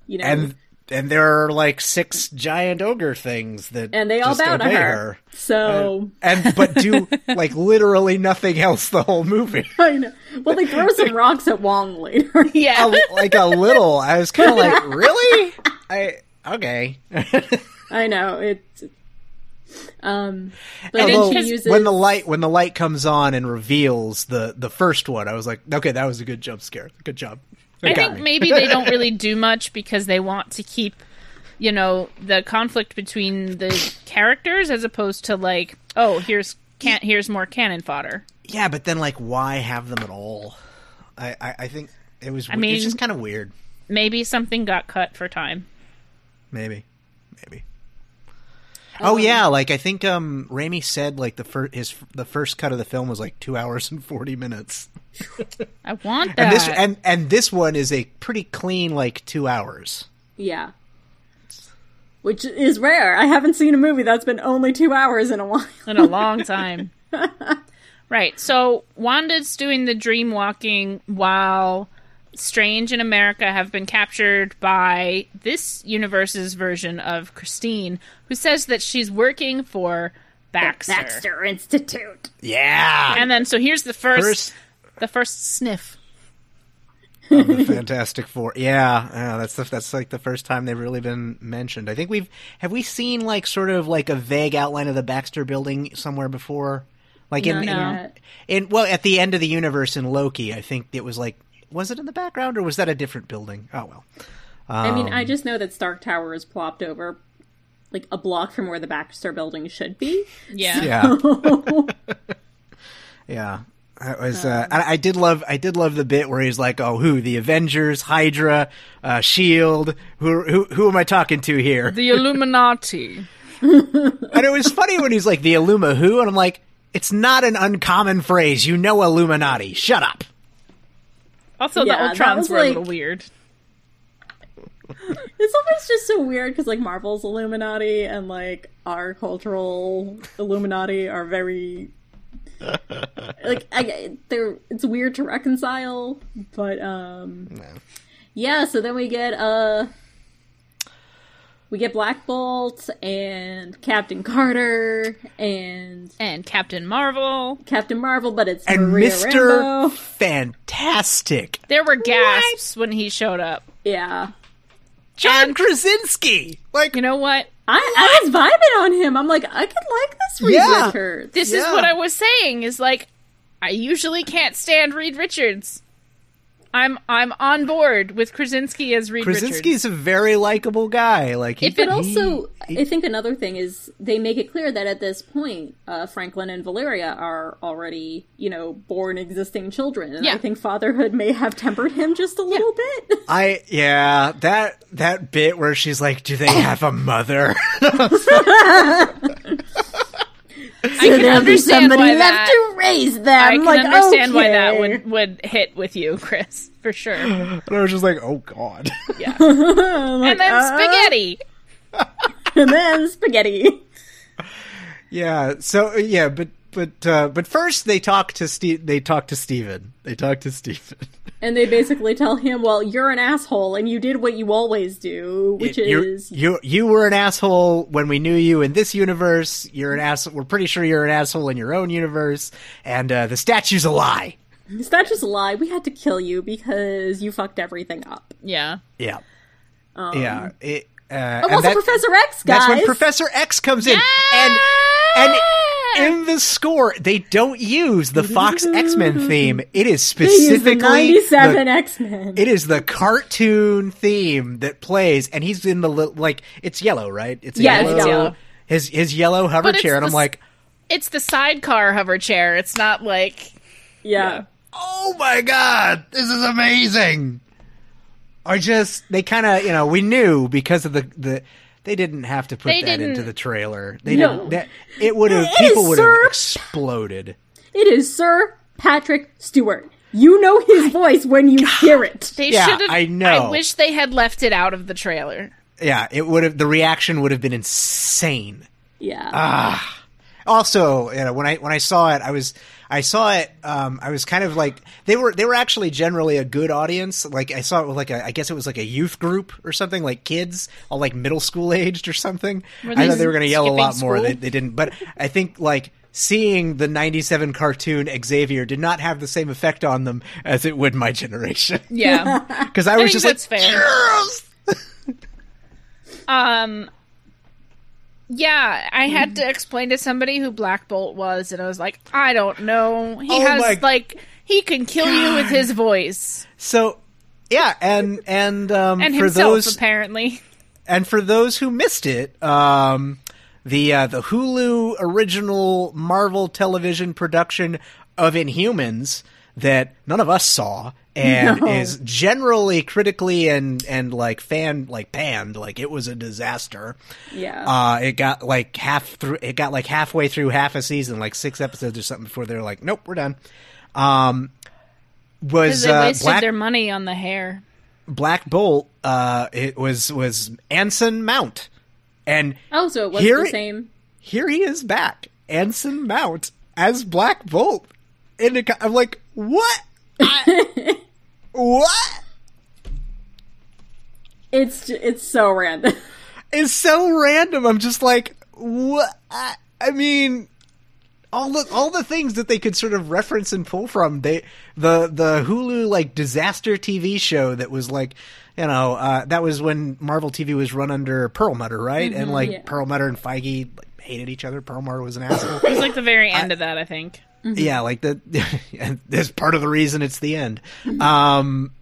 you know, and and there are like six giant ogre things that and they all just bow to obey her. So and but do like literally nothing else the whole movie. [LAUGHS] I know. Well, they throw some rocks at Wong later. [LAUGHS] yeah. A- like a little. I was kind of like, [LAUGHS] really? I okay. I know it. Um, but And then she uses when the light when the light comes on and reveals the the first one, I was like, okay, that was a good jump scare. Good job. I think maybe they don't really do much because they want to keep, you know, the conflict between the characters as opposed to like, oh, here's can't here's more cannon fodder. yeah, but then like, why have them at all? I I, I think it was. I mean- it's just kind of weird. Maybe something got cut for time. Maybe, maybe. Oh yeah, like I think um Raimi said like the first his the first cut of the film was like two hours and forty minutes, I want that. and this and and this one is a pretty clean like two hours. yeah, which is rare. I haven't seen a movie that's been only two hours in a while. in a long time. [LAUGHS] right. So Wanda's doing the dream walking while Strange and America have been captured by this universe's version of Christine, who says that she's working for Baxter. Baxter Institute. Yeah, And then so here's the first, first the first sniff. of the Fantastic Four. Yeah, yeah, that's the, that's like the first time they've really been mentioned. I think we've have we seen like sort of like a vague outline of the Baxter building somewhere before, like in, Not in, in well at the end of the universe in Loki. I think it was like was it in the background or was that a different building? Oh well. I mean, Um, I just know that Stark Tower is plopped over like a block from where the Baxter building should be. Yeah. Yeah. [LAUGHS] yeah. I was. Uh, I, I did love. I did love the bit where he's like, "Oh, who? The Avengers, Hydra, uh, Shield. Who? Who? Who am I talking to here?" The Illuminati. [LAUGHS] And it was funny when he's like, "The Illuma who?" And I'm like, "It's not an uncommon phrase. You know, Illuminati. Shut up." Also, Yeah, the that Ultrons was were a little weird. [LAUGHS] It's always just so weird because like Marvel's Illuminati and like our cultural Illuminati are very like I, they're it's weird to reconcile, but um yeah. So then we get uh we get Black Bolt and Captain Carter and And Captain Marvel. Captain Marvel, but it's and Maria Mr. Rambeau. Fantastic. There were gasps when he showed up. Yeah. John Krasinski. Like You know what? I, I was vibing on him. I'm like, I could like this Reed Yeah. Richards. This is what I was saying is like I usually can't stand Reed Richards. I'm I'm on board with Krasinski as Reed Richards. Krasinski's a very likable guy. Like, he, If it he- also, he- I think another thing is they make it clear that at this point, uh, Franklin and Valeria are already, you know, born existing children, and Yeah. I think fatherhood may have tempered him just a little bit. [LAUGHS] I yeah that that bit where she's like, "Do they have a mother?" [LAUGHS] I can understand why that to raise them. I can like, understand why that would would hit with you, Chris, for sure. and I was just like, "Oh God." Yeah. [LAUGHS] Like, and then uh, spaghetti. [LAUGHS] and then spaghetti. yeah. So yeah, but but uh, but first they talk to Steve. They talk to Steven. They talk to Steven. [LAUGHS] And they basically tell him, "Well, you're an asshole, and you did what you always do, which you is you you were an asshole when we knew you in this universe. You're an asshole. We're pretty sure you're an asshole in your own universe, and uh, the statue's a lie. that's just a lie. We had to kill you because you fucked everything up." Yeah. Yeah, yeah. It, uh, Oh, and also that- Professor X, guys. That's when Professor X comes in, and and in the score they don't use the Fox X Men [LAUGHS] theme. It is They use the specifically '97 X Men. it is the cartoon theme that plays, and he's in the li- like it's yellow, right? It's a Yeah, it's yellow, yellow. His his yellow hover chair, and the I'm like, It's the sidecar hover chair. It's not like Yeah. oh my god, this is amazing. I just they kind of you know we knew because of the the. They didn't have to put They that into didn't- the trailer. They No. didn't. That, it would have. People would have exploded. It is Sir Patrick Stewart. You know his voice when you hear it. they Yeah, should have. I know. I wish they had left it out of the trailer. Yeah, it would have. The reaction would have been insane. Yeah. Ah. Also, you know, when I when I saw it, I was I saw it. Um, I was kind of like they were they were actually generally a good audience. Like I saw it with like a I guess it was like a youth group or something, like kids, all like middle school [LAUGHS] aged or something. I thought they were going to yell a lot more. They, they didn't, but I think like seeing the '97 cartoon Xavier did not have the same effect on them as it would my generation. Yeah. [LAUGHS] Because I was think just like, fair. "Yes!" um. Yeah, I had to explain to somebody who Black Bolt was, and I was like, I don't know. He Oh has my like he can kill you with his voice So, yeah, and and um, and for himself those apparently. and for those who missed it, um, the uh, the Hulu original Marvel television production of Inhumans that none of us saw and No. is generally critically and and like fan like panned like it was a disaster. yeah. Uh, it got like half through. It got like halfway through half a season, like six episodes or something, before they were like, "Nope, we're done." Um, was they uh, wasted Black their money on the hair. Black Bolt? Uh, it was was Anson Mount, and oh, so it was here the same. here he is back, Anson Mount as Black Bolt. And it, I'm like, what? I- [LAUGHS] what? It's it's so random. [LAUGHS] It's so random. I'm just like, what? I, I mean, all the all the things that they could sort of reference and pull from. They the the Hulu like disaster TV show that was like. You know, uh, that was when Marvel TV was run under Perlmutter, right? and like yeah. Perlmutter and Feige like, hated each other. Perlmutter was an asshole. It was like the very end of that, I think. Yeah, like the and [LAUGHS] that's part of the reason it's the end. Um,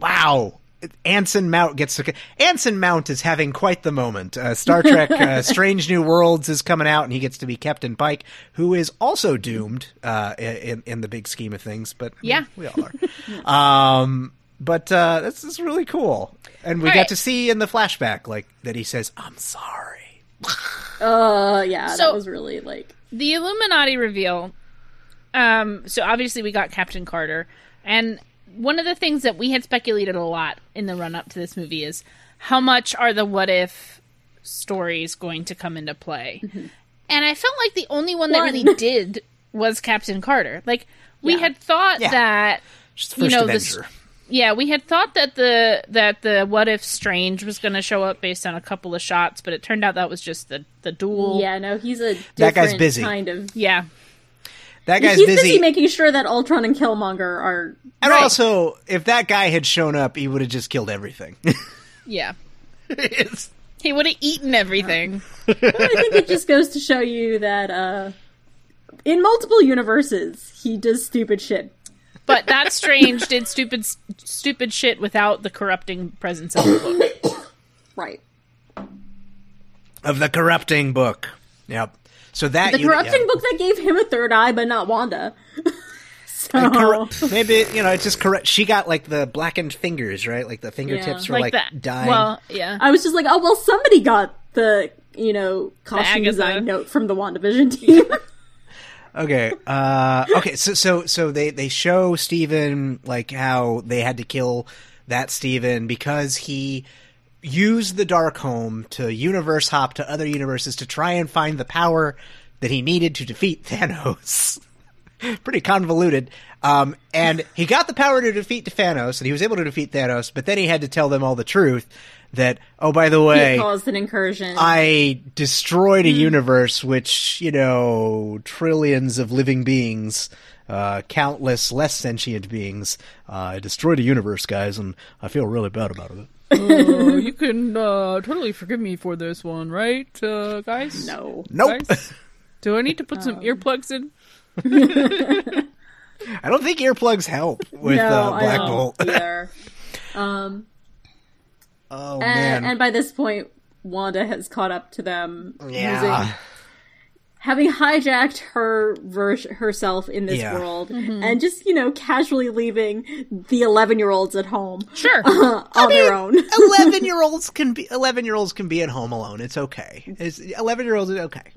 wow. Anson Mount gets to Anson Mount is having quite the moment. Uh, Star [LAUGHS] Trek: uh, Strange New Worlds is coming out, and he gets to be Captain Pike, who is also doomed uh, in in the big scheme of things. But Yeah. we all are. um, but uh, this is really cool, and we All got right. to see in the flashback like that he says, "I'm sorry." [LAUGHS] Uh, yeah, So- that was really like the Illuminati reveal. Um, so obviously we got Captain Carter, and one of the things that we had speculated a lot in the run up to this movie is how much are the what if stories going to come into play? And I felt like the only one that really [LAUGHS] did was Captain Carter. Like we Yeah. had thought Yeah. that Just the you know, this- Avenger. yeah, we had thought that the that the what if Strange was going to show up based on a couple of shots, but it turned out that was just the the duel. Yeah, no, he's a That guy's busy. kind of. Yeah. That guy's he's busy. busy. making sure that Ultron and Killmonger are. and Right. also, if that guy had shown up, he would have just killed everything. [LAUGHS] Yeah. He would have eaten everything. I think it just goes to show you that uh, in multiple universes, he does stupid shit. But that Strange did stupid stupid shit without the corrupting presence of the book. [COUGHS] Right. of the corrupting book. Yep. So that The you- corrupting yeah. book that gave him a third eye, but not Wanda. [LAUGHS] so And corru- maybe you know it's just correct. She got like the blackened fingers, right? Like the fingertips were like, that. dying. Well, yeah. I was just like, oh well, somebody got the you know costume design note from the WandaVision [LAUGHS] team. Okay. Uh, okay. So so so they they show Steven like how they had to kill that Steven because he used the Darkhold to universe hop to other universes to try and find the power that he needed to defeat [LAUGHS] Thanos. Pretty convoluted. Um, and he got the power to defeat Thanos, and he was able to defeat Thanos. But then he had to tell them all the truth that oh by the he way caused an incursion. I destroyed a universe which, you know, trillions of living beings, uh, countless less sentient beings. Uh, I destroyed a universe, guys, and I feel really bad about it. Oh, [LAUGHS] you can uh, totally forgive me for this one, right, uh, guys? no. Nope. Guys? Do I need to put some earplugs in? [LAUGHS] I don't think earplugs help with no, uh, I Black don't Bolt. [LAUGHS] either. Um, oh, and, man. and by this point, Wanda has caught up to them yeah. using having hijacked her vers- herself in this Yeah. world mm-hmm. and just you know casually leaving the 11 year olds at home Sure. [LAUGHS] on their own [LAUGHS] 11 year olds can be 11 year olds can be at home alone. It's okay. It's 11 year olds is okay.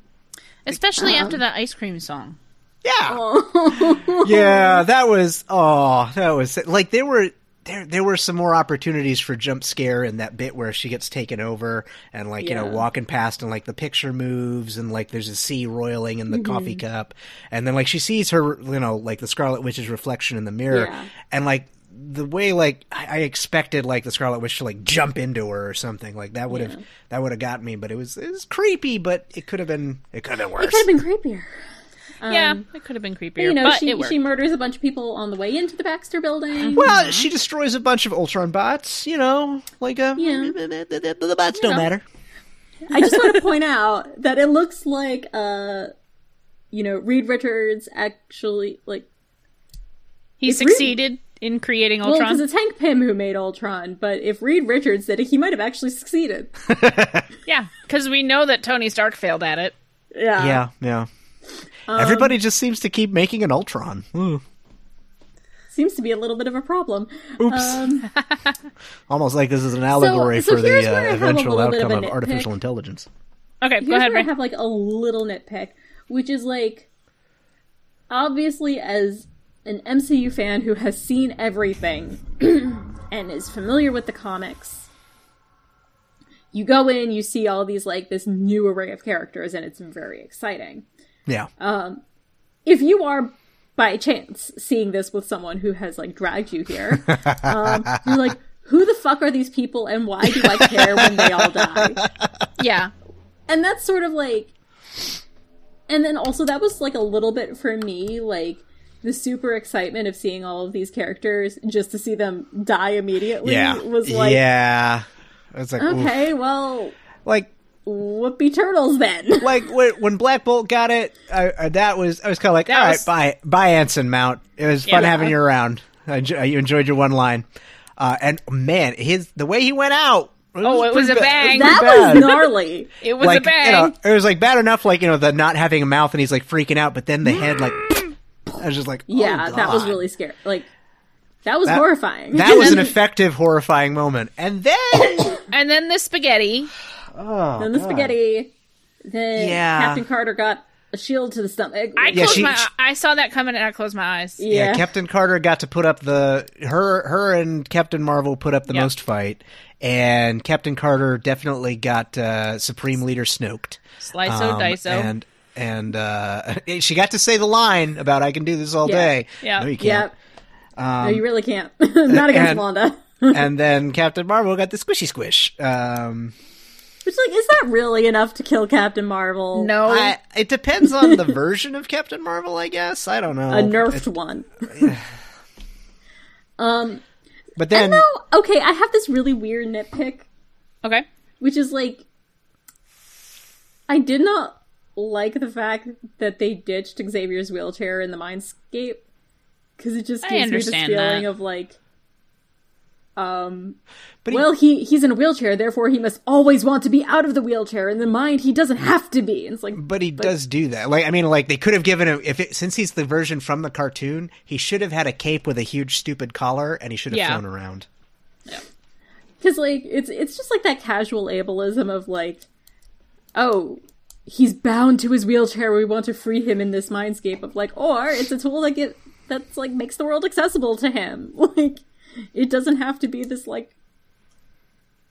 Especially um, after that ice cream song. Yeah. Oh. [LAUGHS] yeah, that was oh, that was like there were there there were some more opportunities for jump scare in that bit where she gets taken over and like, you know, walking past and like the picture moves and like there's a sea roiling in the mm-hmm. coffee cup. And then like she sees her, you know, like the Scarlet Witch's reflection in the mirror. Yeah. and like the way like I I expected like the Scarlet Witch to like jump into her or something like that would have that would have got me, but it was it was creepy, but it could have been it could have been worse. it could have been creepier yeah, it could have been creepier, you know but she, it she murders a bunch of people on the way into the baxter building Well, she destroys a bunch of Ultron bots, you know, like uh, Yeah. the, the- the- the bots don't know. matter. I just want to point out that it looks like, uh, you know, Reed Richards actually like he it's really- succeeded in creating well Ultron. because it's Hank Pym who made Ultron, but if Reed Richards did it, he might have actually succeeded. [LAUGHS] yeah, because we know that Tony Stark failed at it. Yeah, yeah, yeah. Um, Everybody just seems to keep making an Ultron. Ooh. seems to be a little bit of a problem. Oops. Um, [LAUGHS] Almost like this is an allegory so for the uh, where I have a eventual little bit of outcome of artificial intelligence. Okay, here's go ahead, where I have like a little nitpick, which is like, obviously, as an MCU fan who has seen everything [CLEARS THROAT] and is familiar with the comics, you go in, you see all these like this new array of characters, and it's very exciting. Yeah. if you are by chance seeing this with someone who has like dragged you here, [LAUGHS] um, you're like, who the fuck are these people and why do I care when they all die? Yeah, And that's sort of like, and then also that was like a little bit for me, like the super excitement of seeing all of these characters just to see them die immediately yeah. was like, yeah. It's like, oof. okay, well, like, whoopee turtles then. [LAUGHS] like when, when Black Bolt got it, I, I, that was I was kind of like, That all was- right, bye, bye, Anson Mount. It was fun Yeah. having you around. I you enjoyed your one line, uh, and man, his the way he went out. Oh, it was pretty a ba- bang. that bad. was gnarly. it was like a bang. you know, it was like bad enough, like you know, the not having a mouth and he's like freaking out, but then the head, like, I was just like, oh, Yeah, that was really scary. Like, that was That- horrifying. That was [LAUGHS] an effective, horrifying moment, and then [COUGHS] and then the spaghetti. Oh, then the God. spaghetti. Then Yeah. Captain Carter got a shield to the stomach. I Yeah, closed she- my. she- I saw that coming, and I closed my eyes. Yeah. yeah. Captain Carter got to put up the her her and Captain Marvel put up the Yep. most fight, and Captain Carter definitely got uh, Supreme Leader snoked. Sliso Um, diso. and and uh, [LAUGHS] she got to say the line about "I can do this all Yeah. day." Yeah. no, you can't. no, you really can't. [LAUGHS] Not against and- Wanda. [LAUGHS] and then Captain Marvel got the squishy squish. Um, Which, like, is that really enough to kill Captain Marvel? no, I, it depends on the version of Captain Marvel, I guess. I don't know. a nerfed one. [SIGHS] um, But then, though, okay, I have this really weird nitpick, okay. which is like, I did not like the fact that they ditched Xavier's wheelchair in the Mindscape because it just I gives me this feeling that. of like, um, but he- well, he he's in a wheelchair, therefore he must always want to be out of the wheelchair. In the mind, he doesn't have to be. And it's like, But he does do that. Like I mean, like they could have given him if it, since he's the version from the cartoon, he should have had a cape with a huge stupid collar, and he should have Yeah. flown around. Yeah, because like it's it's just like that casual ableism of like oh he's bound to his wheelchair we want to free him in this mindscape of like or it's a tool that get that's like makes the world accessible to him [LAUGHS] like [LAUGHS] it doesn't have to be this like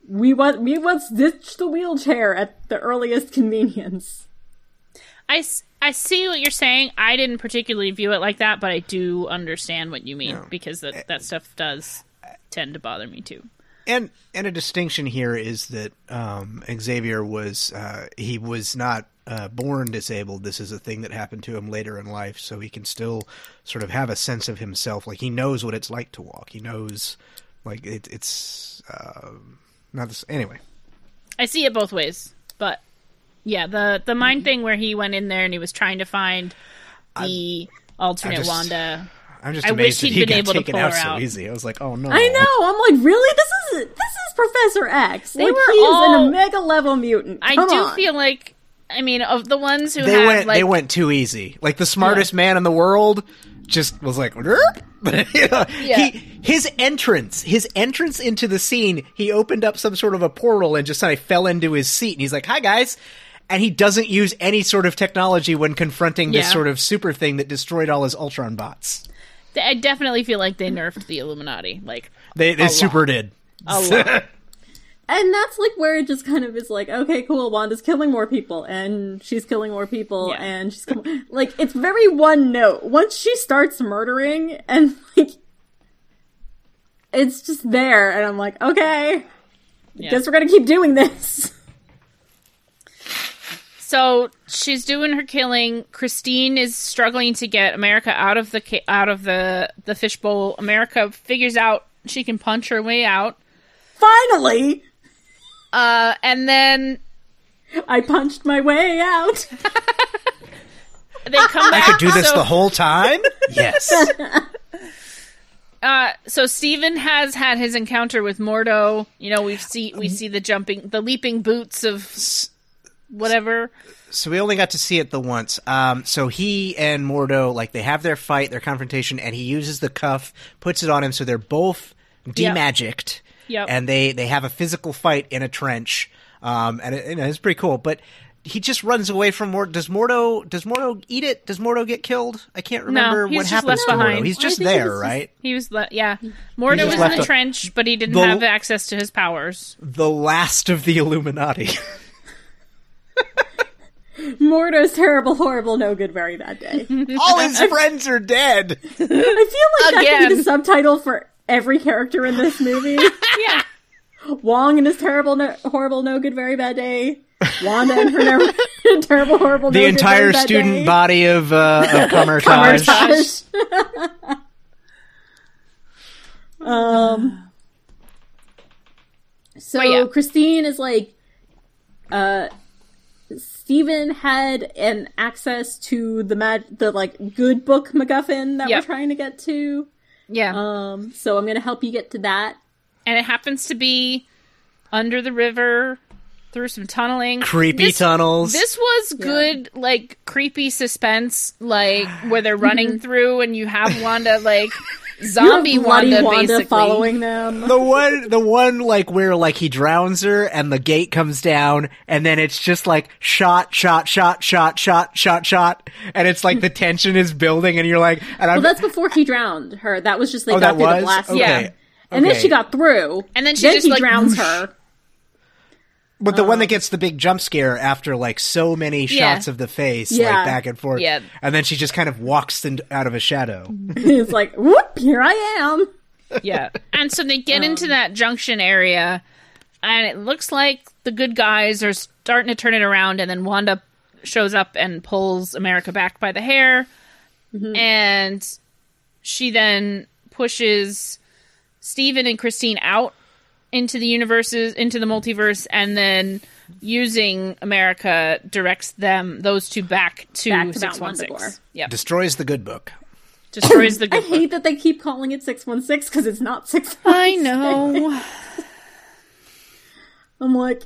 we want we want ditch the wheelchair at the earliest convenience I, I see what you're saying. I didn't particularly view it like that, but I do understand what you mean because that eh, that stuff does tend to bother me too. And and a distinction here is that um, Xavier was uh, he was not uh, born disabled. This is a thing that happened to him later in life, so he can still sort of have a sense of himself. Like he knows what it's like to walk. He knows, like it, it's uh, not this anyway. I see it both ways, but yeah, the the mind thing where he went in there and he was trying to find the alternate just- Wanda. I'm just I amazed wish that he'd he been got able to taken pull out her so easy. I was like, oh no, i know i'm like really this is this is professor x They like, were he's all- an omega level mutant I do on. feel like I mean of the ones who They had went like they went too easy. Like the smartest man in the world just was like, "Derp." [LAUGHS] Yeah. he his entrance, his entrance into the scene, he opened up some sort of a portal and just kind of fell into his seat, and he's like, "Hi guys." And he doesn't use any sort of technology when confronting this sort of super thing that destroyed all his Ultron bots. I definitely feel like they nerfed the Illuminati. Like They they A super lot. did. a lot. [LAUGHS] And that's like where it just kind of is like, okay, cool, Wanda's killing more people, and she's killing more people, Yeah. and she's kill- like, it's very one note. Once she starts murdering, and like, it's just there, and I'm like, okay, Yeah. guess we're gonna keep doing this. [LAUGHS] So she's doing her killing. Christine is struggling to get America out of the out of the the fishbowl. America figures out she can punch her way out. Finally, Uh, and then I punched my way out. [LAUGHS] they come back. I could do this so, the whole time. Yes. [LAUGHS] Uh, so Steven has had his encounter with Mordo. You know, we see we see the jumping, the leaping boots of whatever. So we only got to see it the once. Um, so he and Mordo, like, they have their fight, their confrontation, and he uses the cuff, puts it on him, so they're both demagicked, Yep. and they they have a physical fight in a trench. Um, and it, you know, it's pretty cool. But he just runs away from Mordo. Does Mordo does Mordo eat it? Does Mordo get killed? I can't remember he's what happens to behind. Mordo. He's just there, he's just- right? He was, le- yeah. Mordo was in the a- trench, but he didn't The- have access to his powers. The last of the Illuminati. [LAUGHS] [LAUGHS] Mordo's terrible, horrible, no good, very bad day. [LAUGHS] All his [LAUGHS] friends are dead. I feel like that could be Again. the subtitle for every character in this movie. Yeah. Wong and his terrible, no- horrible, no good, very bad day. Wanda and her never- terrible, horrible, The no good, entire very bad student day. body of uh, of Kamar-Taj. Kamar-Taj. um. So yeah. Christine is like, uh, Stephen had an access to the mag- the like good book MacGuffin that Yep. we're trying to get to. Yeah. Um, so I'm gonna help you get to that. and it happens to be under the river through some tunneling. Creepy This- tunnels. This was good, like creepy suspense, like where they're running [LAUGHS] through, and you have Wanda like zombie You have bloody Wanda, Wanda basically. following them. [LAUGHS] the one the one like where like he drowns her and the gate comes down and then it's just like shot shot shot shot shot shot shot and it's like the [LAUGHS] tension is building and you're like and I'm Well, that's before he drowned her. That was just they oh got that through was the blast. okay. Yeah. And then she got through. And then she then just, he like, drowns whoosh. her. But the Uh. one that gets the big jump scare after like so many Yeah. shots of the face Yeah. like back and forth Yeah. and then she just kind of walks in, out of a shadow [LAUGHS] it's like, whoop, here I am. Yeah. And so they Um. get into that junction area, and it looks like the good guys are starting to turn it around, and then Wanda shows up and pulls America back by the hair, Mm-hmm. and she then pushes Steven and Christine out into the universes, into the multiverse, and then using America directs them, those two, back to, Back to 616. Wundagore. Yep. destroys the good book Destroys the [LAUGHS] good I good hate that they keep calling it 616 because it's not 616. I know. [LAUGHS] I'm like,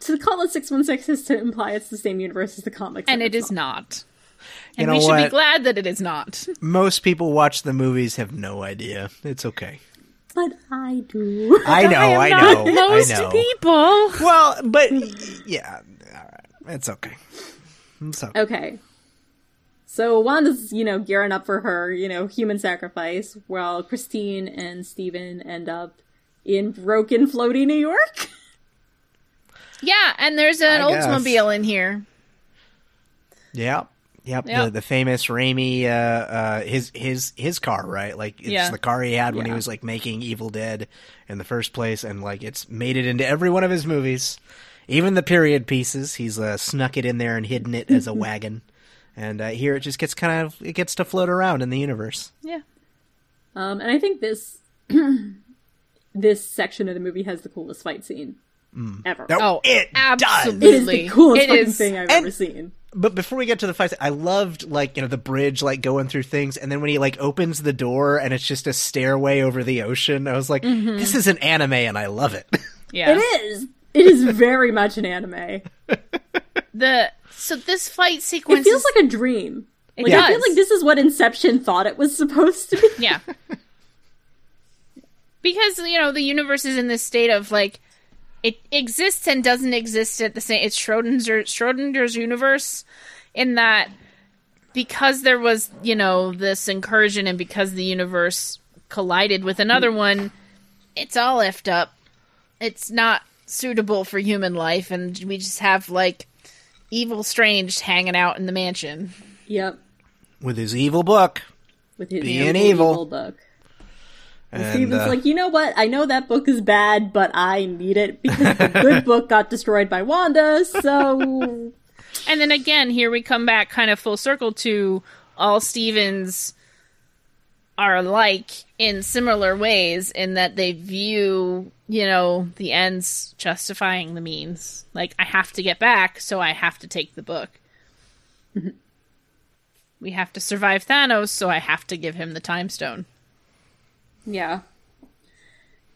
to call it 616 is to imply it's the same universe as the comics. and it's is not. You And know we should be glad that it is not. most people watch the movies have no idea it's okay But I do. [LAUGHS] I know am I, not know Most I know people. well but yeah all right it's okay it's okay Okay. So Wanda's, you know, gearing up for her, you know, human sacrifice, while Christine and Steven end up in broken, floaty New York. [LAUGHS] Yeah, and there's an I guess. Oldsmobile in here. Yep. Yep. The, the famous Raimi, uh, uh, his his his car, right? Like it's Yeah. the car he had when he was like making Evil Dead in the first place, and like it's made it into every one of his movies, even the period pieces. He's uh, snuck it in there and hidden it as a [LAUGHS] wagon, and uh, here it just gets kind of it gets to float around in the universe. Yeah. Um, and I think this [CLEARS THROAT] this section of the movie has the coolest fight scene ever. Oh, it absolutely. It is the coolest It fucking is- thing I've and- ever seen. But before we get to the fight, I loved like you know the bridge like going through things, and then when he like opens the door and it's just a stairway over the ocean, I was like, mm-hmm. this is an anime, and I love it. [LAUGHS] Yeah. It is. It is very much an anime. [LAUGHS] The so this fight sequence It feels is- like a dream. it Like does. I feel like this is what Inception thought it was supposed to be. Yeah. [LAUGHS] because you know the universe is in this state of like it exists and doesn't exist at the same. It's Schrodinger's Schrodinger's universe in that because there was you know this incursion and because the universe collided with another hmm. one, it's all effed up. It's not suitable for human life, and we just have like evil strange hanging out in the mansion. Yep. With his evil book, With his Being evil, evil. book. And and Steven's uh, like, you know what? I know that book is bad, but I need it because the good [LAUGHS] book got destroyed by Wanda, so [LAUGHS] And then again, here we come back kind of full circle to all Stevens are alike in similar ways in that they view, you know, the ends justifying the means. Like, I have to get back, so I have to take the book. we have to survive Thanos, so I have to give him the time stone. Yeah.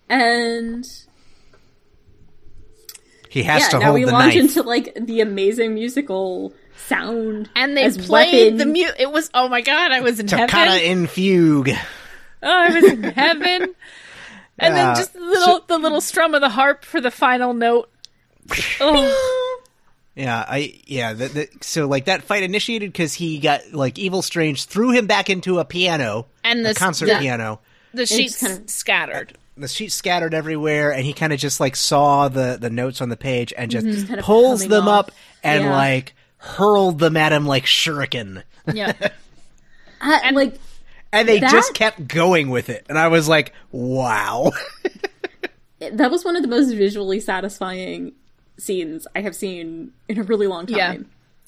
And he has yeah, to now hold we the launch knife. into like the amazing musical sound And they as played weapon. the mute. It was, oh my god, I was in Toccata heaven. in fugue. Oh, I was in [LAUGHS] heaven. And Yeah. then uh, just the little the little strum of the harp for the final note. [LAUGHS] Oh, Yeah, I yeah. The, the, so like that fight initiated because he got like Evil Strange threw him back into a piano And the concert the- piano. The sheets kind of- scattered. The sheets scattered everywhere, and he kind of just like saw the the notes on the page and just Mm-hmm. kind of pulls them off. up and Yeah. like hurled them at him like shuriken. Yeah. [LAUGHS] I- like And they That- just kept going with it, and I was like, "Wow!" [LAUGHS] that was one of the most visually satisfying scenes I have seen in a really long time. Yeah.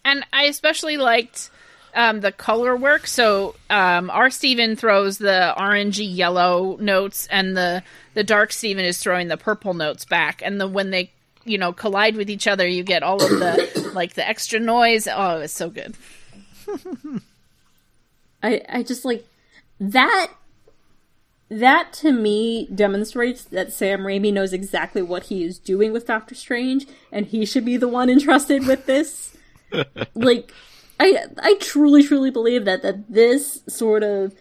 and I especially liked um, the color work. So um, our Steven throws the orangey yellow notes, and the the dark Steven is throwing the purple notes back. And the when they you know collide with each other, you get all of the [COUGHS] like the extra noise. Oh, it's so good. [LAUGHS] I I just like that that to me demonstrates that Sam Raimi knows exactly what he is doing with Doctor Strange and he should be the one [LAUGHS] entrusted with this. [LAUGHS] like I I truly truly believe that that this sort of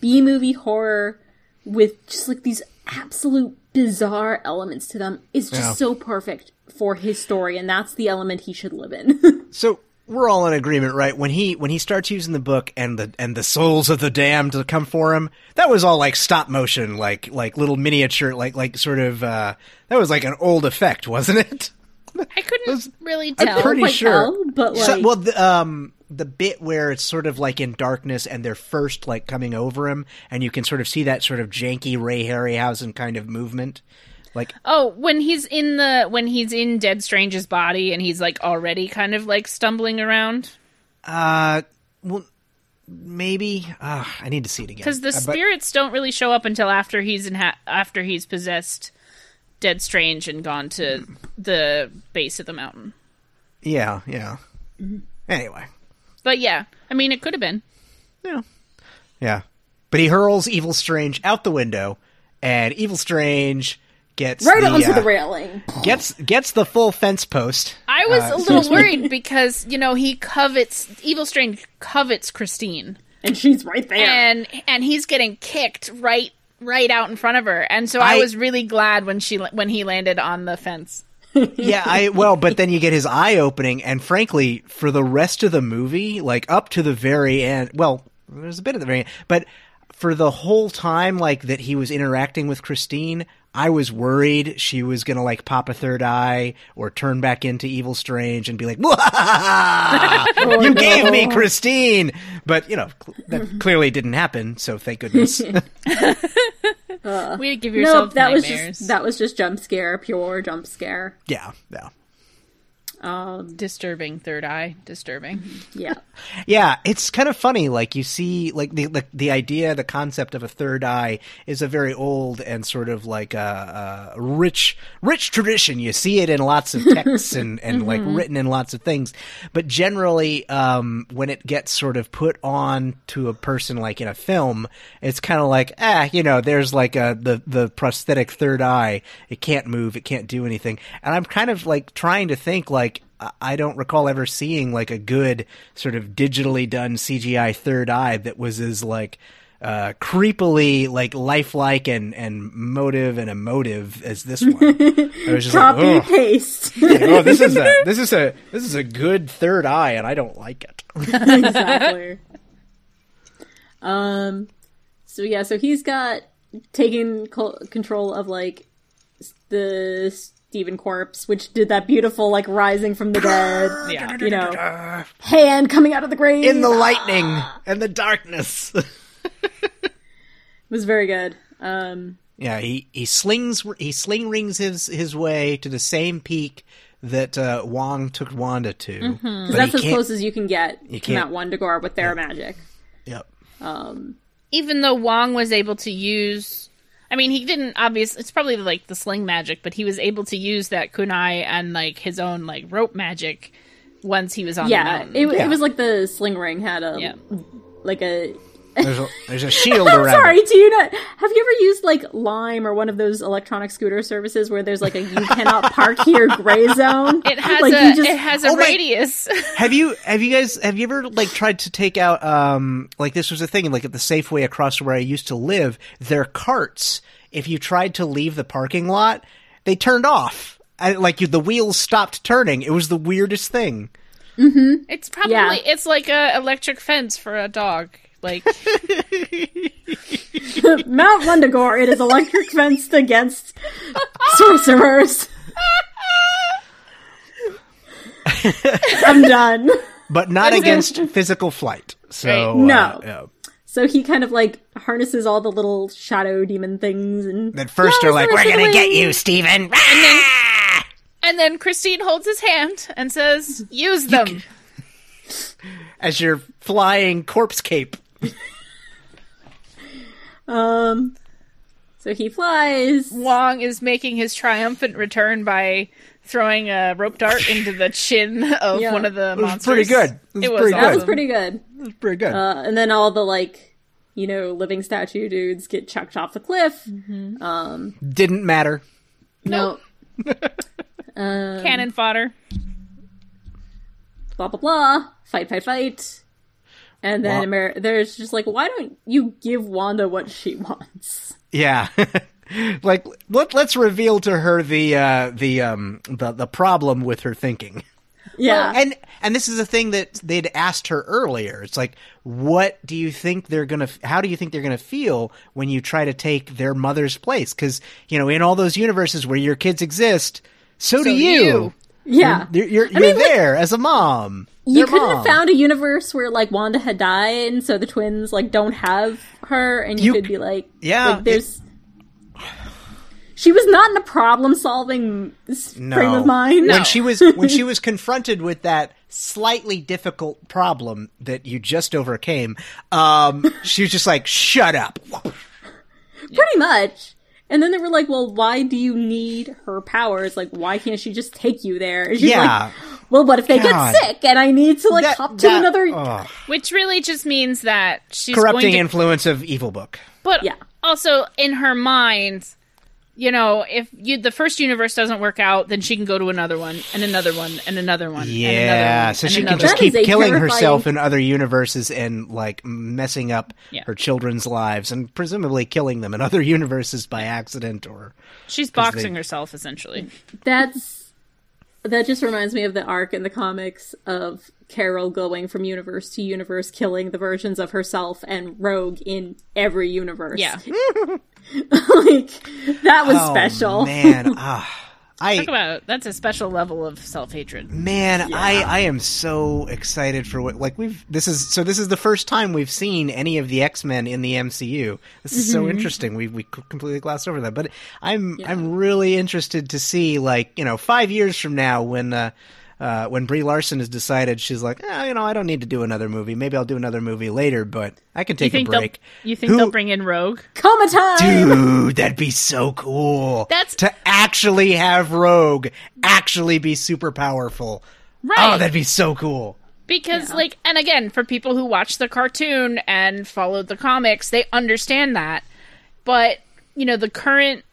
B movie horror with just like these absolute bizarre elements to them is just Yeah. so perfect for his story, and that's the element he should live in. [LAUGHS] So we're all in agreement, right? When he when he starts using the book and the and the souls of the damned to come for him, that was all like stop motion, like like little miniature, like like sort of uh that was like an old effect, wasn't it? [LAUGHS] I couldn't Those- really I'm pretty Quite sure. tell, but So- like, well, the, um, the bit where it's sort of like in darkness and they're first like coming over him, and you can sort of see that sort of janky Ray Harryhausen kind of movement. Like, Oh, when he's in the when he's in Dead Strange's body and he's like already kind of like stumbling around uh, well, maybe. Uh, I need to see it again because the Uh, but- spirits don't really show up until after he's in ha- after he's possessed Dead Strange and gone to the base of the mountain. yeah, yeah. Anyway, But yeah, I mean, it could have been. yeah, yeah. But he hurls Evil Strange out the window, and Evil Strange gets right the, onto uh, the railing. gets gets the full fence post. I was Uh, a little worried because you know he covets Evil Strange covets Christine, And she's right there. and and he's getting kicked right right out in front of her, and so I, I- was really glad when she when he landed on the fence. [LAUGHS] yeah, I well, but then you get his eye opening, and frankly, for the rest of the movie, like up to the very end, well, there's a bit of the very end, but for the whole time, like that he was interacting with Christine, I was worried she was gonna like pop a third eye or turn back into Evil Strange and be like, [LAUGHS] "Wah! Oh, "You gave me Christine," but you know cl- that mm-hmm. clearly didn't happen. So thank goodness. [LAUGHS] [LAUGHS] Uh, we give yourself nope, that was nightmares. just that was just jump scare, pure jump scare. yeah, yeah. Um, disturbing third eye, disturbing. [LAUGHS] yeah. Yeah, it's kind of funny. Like you see, like the the, the idea, the concept of a third eye is a very old and sort of like a, a rich, rich tradition. You see it in lots of texts and [LAUGHS] and like written in lots of things. But generally, um, when it gets sort of put on to a person, like in a film, it's kind of like, ah, you know, there's like a the the prosthetic third eye. It can't move. It can't do anything. And I'm kind of like trying to think like. I- don't recall ever seeing like a good sort of digitally done CGI third eye that was as like uh, creepily like lifelike and and motive and emotive as this one. [LAUGHS] I was just Copy like, oh, paste. oh, this is a [LAUGHS] this is a this is a good third eye, and I don't like it. [LAUGHS] exactly. Um. So yeah, so he's got taken co- control of like the Stephen corpse, which did that beautiful like rising from the dead. [GASPS] Yeah. You know, [LAUGHS] hand coming out of the grave. In the lightning and the darkness. [LAUGHS] it was very good. Um. Yeah, he, he slings he sling rings his his way to the same peak that uh, Wong took Wanda to. But Mm-hmm. That's as close as you can get You to Mount can't- Wundagore with their magic. Yep. Even though Wong was able to use, I mean, he didn't obviously. It's probably like the sling magic, but he was able to use that kunai and like his own like rope magic once he was on the Yeah, mountain. it, Yeah. it was like the sling ring had a Yeah. like a There's a, there's a shield [LAUGHS] I'm around. sorry, it. do you not have you ever used like Lime or one of those electronic scooter services where there's like a you cannot park here gray zone? it has like, a you just- it has a Oh my- radius. [LAUGHS] Have you have you guys have you ever like tried to take out um like this was a thing like at the Safeway across where I used to live their carts if you tried to leave the parking lot they turned off I, like you, the wheels stopped turning it was the weirdest thing Mm-hmm. it's probably Yeah. it's like a electric fence for a dog. Like [LAUGHS] Mount Wundagore, it is electric fenced against sorcerers. I'm done. but not against physical flight so Right. uh, No. yeah. So he kind of like harnesses all the little shadow demon things and at first they're like we're gonna get you Stephen and then Christine holds his hand and says, "Use them." as your flying corpse cape [LAUGHS] um so he flies. Wong is making his triumphant return by throwing a rope dart into the chin of Yeah. one of the was monsters. pretty good. It was It was, pretty good. That was pretty good. it was pretty good Uh, and then all the like, you know, living statue dudes get chucked off the cliff. Um. didn't matter No, [LAUGHS] Cannon fodder. blah blah blah. Fight, fight, fight. And then Well- Amer- there's just like, why don't you give Wanda what she wants? Yeah. [LAUGHS] like let let's reveal to her the uh the um the the problem with her thinking. Yeah. And and this is a thing that they'd asked her earlier. It's like what do you think they're going to how do you think they're going to feel when you try to take their mother's place cuz you know in all those universes where your kids exist so, do do you. you. Yeah. You're you're, you're mean, like, there as a mom. you Their couldn't mom. have found a universe where like Wanda had died, and so the twins like don't have her, and you, You could be like, Yeah, like, there's. She was not in a problem-solving frame of mind. When she was when she [LAUGHS] was confronted with that slightly difficult problem that you just overcame, um, she was just like, "Shut up." Pretty much. And then they were like, "Well, why do you need her powers? Like, why can't she just take you there?" And she's Yeah. like, "Well, what if they God. get sick and I need to like That- hop to that- another?" ugh. Which really just means that she's corrupting going to influence of evil book. But Yeah. also in her mind, you know, if you the first universe doesn't work out, then she can go to another one and another one and another one. and another Yeah, one, so she can just That one. is keep killing terrifying- herself in other universes and like messing up Yeah. her children's lives and presumably killing them in other [LAUGHS] universes by accident or she's boxing they- herself essentially. That's that just reminds me of the arc in the comics of Carol going from universe to universe, killing the versions of herself and Rogue in every universe. Yeah. [LAUGHS] like that was Oh, special. man, [LAUGHS] ah, I Talk about that's a special level of self hatred. Man, I I am so excited for what like we've this is so this is the first time we've seen any of the X Men in the MCU. This is so interesting. We we completely glossed over that, but I'm I'm really interested to see like you know five years from now when. uh uh, when Brie Larson has decided she's like, eh, you know, I don't need to do another movie. Maybe I'll do another movie later, but I can take a think they'll break. you think Who- they'll bring in Rogue? Coma time. Dude, that'd be so cool. That's- to actually have Rogue actually be super powerful. Right. Oh, that'd be so cool. Because like and again, for people who watch the cartoon and followed the comics, they understand that. But, you know, the current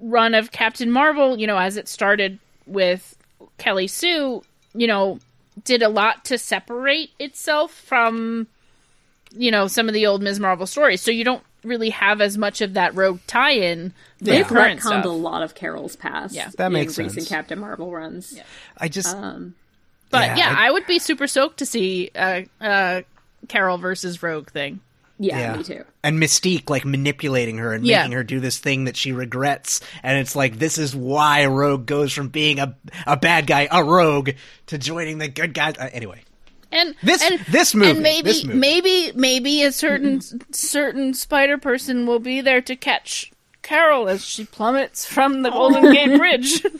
run of Captain Marvel, you know, as it started with Kelly Sue, you know, did a lot to separate itself from you know, some of the old Ms. Marvel stories. So you don't really have as much of that rogue tie-in for They've current retconned stuff. a lot of Carol's past. Yeah. That in makes recent sense. Captain Marvel runs. I just Um, But Yeah, yeah, I- I, would be super stoked to see uh, uh, Carol versus Rogue thing. Yeah, yeah. me too. And Mystique like manipulating her and Yeah. making her do this thing that she regrets, and it's like this is why Rogue goes from being a a bad guy, a rogue, to joining the good guys. Uh, anyway, And This- and, this movie, and maybe this movie. maybe maybe a certain certain spider person will be there to catch Carol as she plummets from the Golden Gate Bridge. [LAUGHS]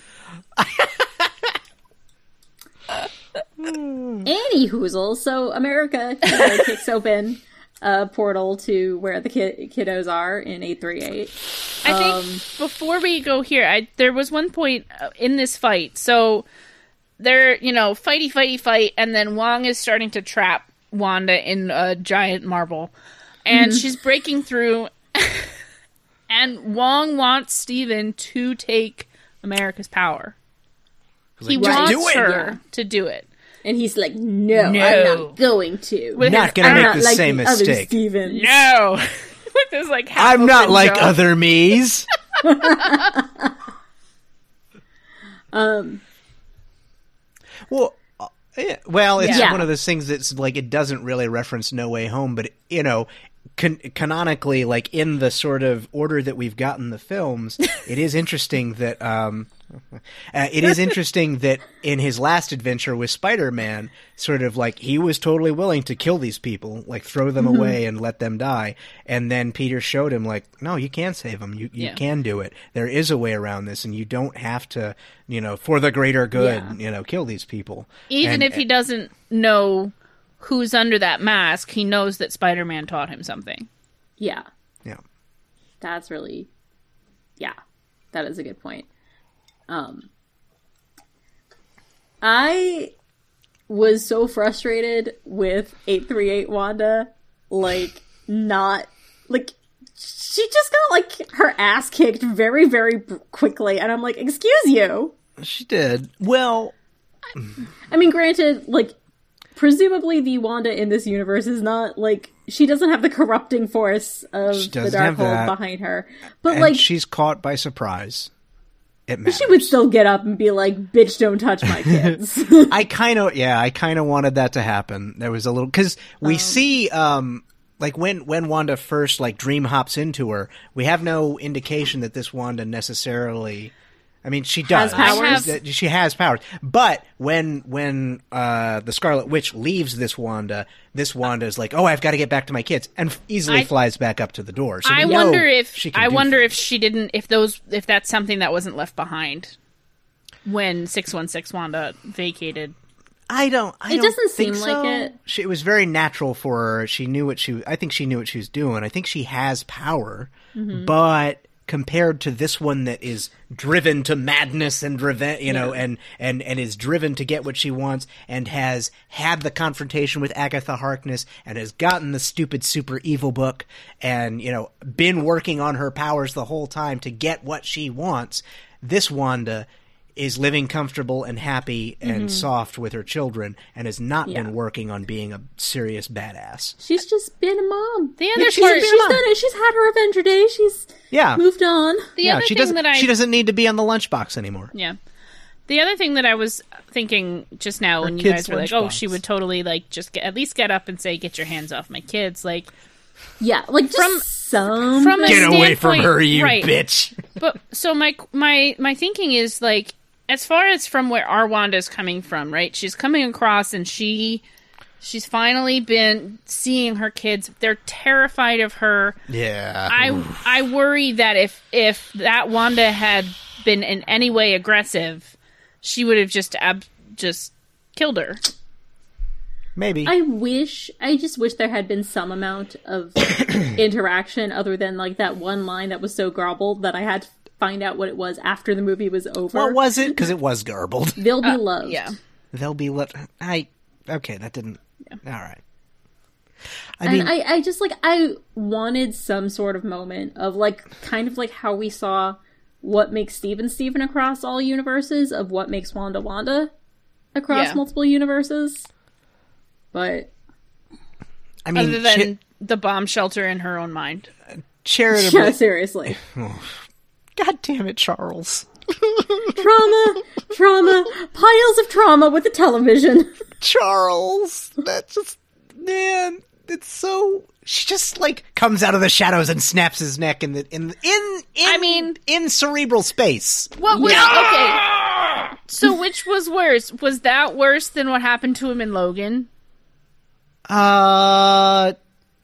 Any hoozle. So America you know, kicks open a portal to where the kid- kiddos are in eight three eight. I think Um, before we go here, I there was one point uh, in this fight. So they're you know fighty fighty fight, and then Wong is starting to trap Wanda in a giant marble, and she's breaking through. [LAUGHS] and Wong wants Stephen to take America's power. He like, wants "Do it!" her to do it. And he's like, "No, No. I'm not going to. With Not gonna I'm make not the like same the other mistake. Stephens." No, [LAUGHS] with his like. I'm not like jaw. other me's. [LAUGHS] Um, Well, uh, yeah, well, it's Yeah. one of those things that's like it doesn't really reference No Way Home, but you know, can- canonically, like in the sort of order that we've gotten the films, [LAUGHS] it is interesting that um, uh, it is interesting that in his last adventure with Spider-Man, sort of like he was totally willing to kill these people, like throw them Mm-hmm. away and let them die, and then Peter showed him like, no, you can save them, you you Yeah. can do it. There is a way around this, and you don't have to, you know, for the greater good, Yeah. you know, kill these people. Even And- if he doesn't know who's under that mask, he knows that Spider-Man taught him something. yeah, Yeah. that's really, yeah, that is a good point. Um, I was so frustrated with eight three eight Wanda, like not like she just got like her ass kicked very very quickly, and I'm like, excuse you. She did. Well, I mean, granted, like presumably the Wanda in this universe is not like she doesn't have the corrupting force of the have Darkhold behind her. But and like she's caught by surprise. It matters. she would still get up and be like, "Bitch, don't touch my [LAUGHS] kids." I kind of yeah, I kind of wanted that to happen. There was a little because we see um like when when Wanda first like dream hops into her, we have no indication that this Wanda necessarily. I mean, she does. powers? Have- She has powers, but when when uh, the Scarlet Witch leaves this Wanda, this Wanda is like, "Oh, I've got to get back to my kids," and f- easily I- flies back up to the door. So I wonder if she I wonder things. if she didn't if those if that's something that wasn't left behind when six one six Wanda vacated. I don't. I It don't doesn't think seem like it. She, it was very natural for her. She knew what she. I think she knew what she was doing. I think she has power, Mm-hmm. but compared to this one that is driven to madness and revenge, you know, Yeah. and and and is driven to get what she wants, and has had the confrontation with Agatha Harkness, and has gotten the stupid super evil book, and you know, been working on her powers the whole time to get what she wants. This Wanda is living comfortable and happy and soft with her children and has not Mm-hmm. Yeah. been working on being a serious badass. she's just been a mom. The other she's, part, she's done it. She's had her Avenger Day. She's Yeah. moved on. the yeah, other she thing doesn't that I she doesn't need to be on the lunchbox anymore. yeah. The other thing that I was thinking just now when you guys were like, "Oh, lunchbox. she would totally like just get, at least get up and say, "Get your hands off my kids." Like Yeah, like just From- some. from a Get away from her, you right. bitch. But so my my my thinking is like as far as from where our Wanda's coming from, right? She's coming across and she she's finally been seeing her kids. They're terrified of her. Yeah. I I worry that if if that Wanda had been in any way aggressive, she would have just ab- just killed her. Maybe. I wish, I just wish there had been some amount of [COUGHS] interaction other than like that one line that was so garbled that I had to find out what it was after the movie was over. what was it? Because it was garbled. [LAUGHS] They'll be oh, loved. Yeah. They'll be let. I. Okay, that didn't. All right. I mean, and I, I just like I wanted some sort of moment of like kind of like how we saw what makes Stephen Stephen across all universes of what makes Wanda Wanda across Yeah. multiple universes. But I mean, Other than cha- the bomb shelter in her own mind. charitably. [LAUGHS] yeah, seriously. [LAUGHS] God damn it, Charles. trauma, trauma, piles of trauma with the television. Charles. That just man, it's so she just like comes out of the shadows and snaps his neck in the in in, in I mean- in cerebral space. What was okay? So which was worse? Was that worse than what happened to him in Logan? Uh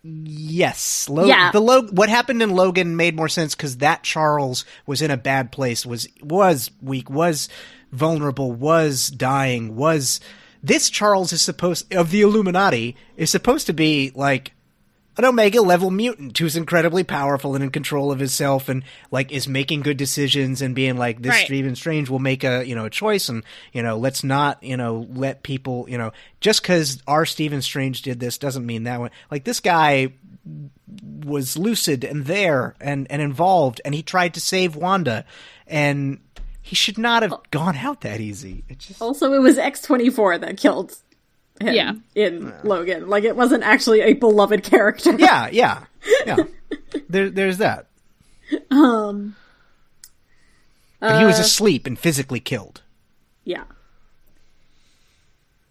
yes. Yeah. The Lo- what happened in Logan made more sense cuz that Charles was in a bad place, was was weak, was vulnerable, was dying, was this Charles is supposed of the Illuminati is supposed to be like an Omega level mutant who's incredibly powerful and in control of himself and like is making good decisions and being like this Right. Stephen Strange will make a you know a choice and you know let's not you know let people you know just because our Stephen Strange did this doesn't mean that one like this guy was lucid and there and and involved and he tried to save Wanda and he should not have gone out that easy it just Also, it was X twenty four that killed him Yeah. in Logan. Like it wasn't actually a beloved character. yeah yeah yeah [LAUGHS] there, there's that Um. but he was uh, asleep and physically killed Yeah.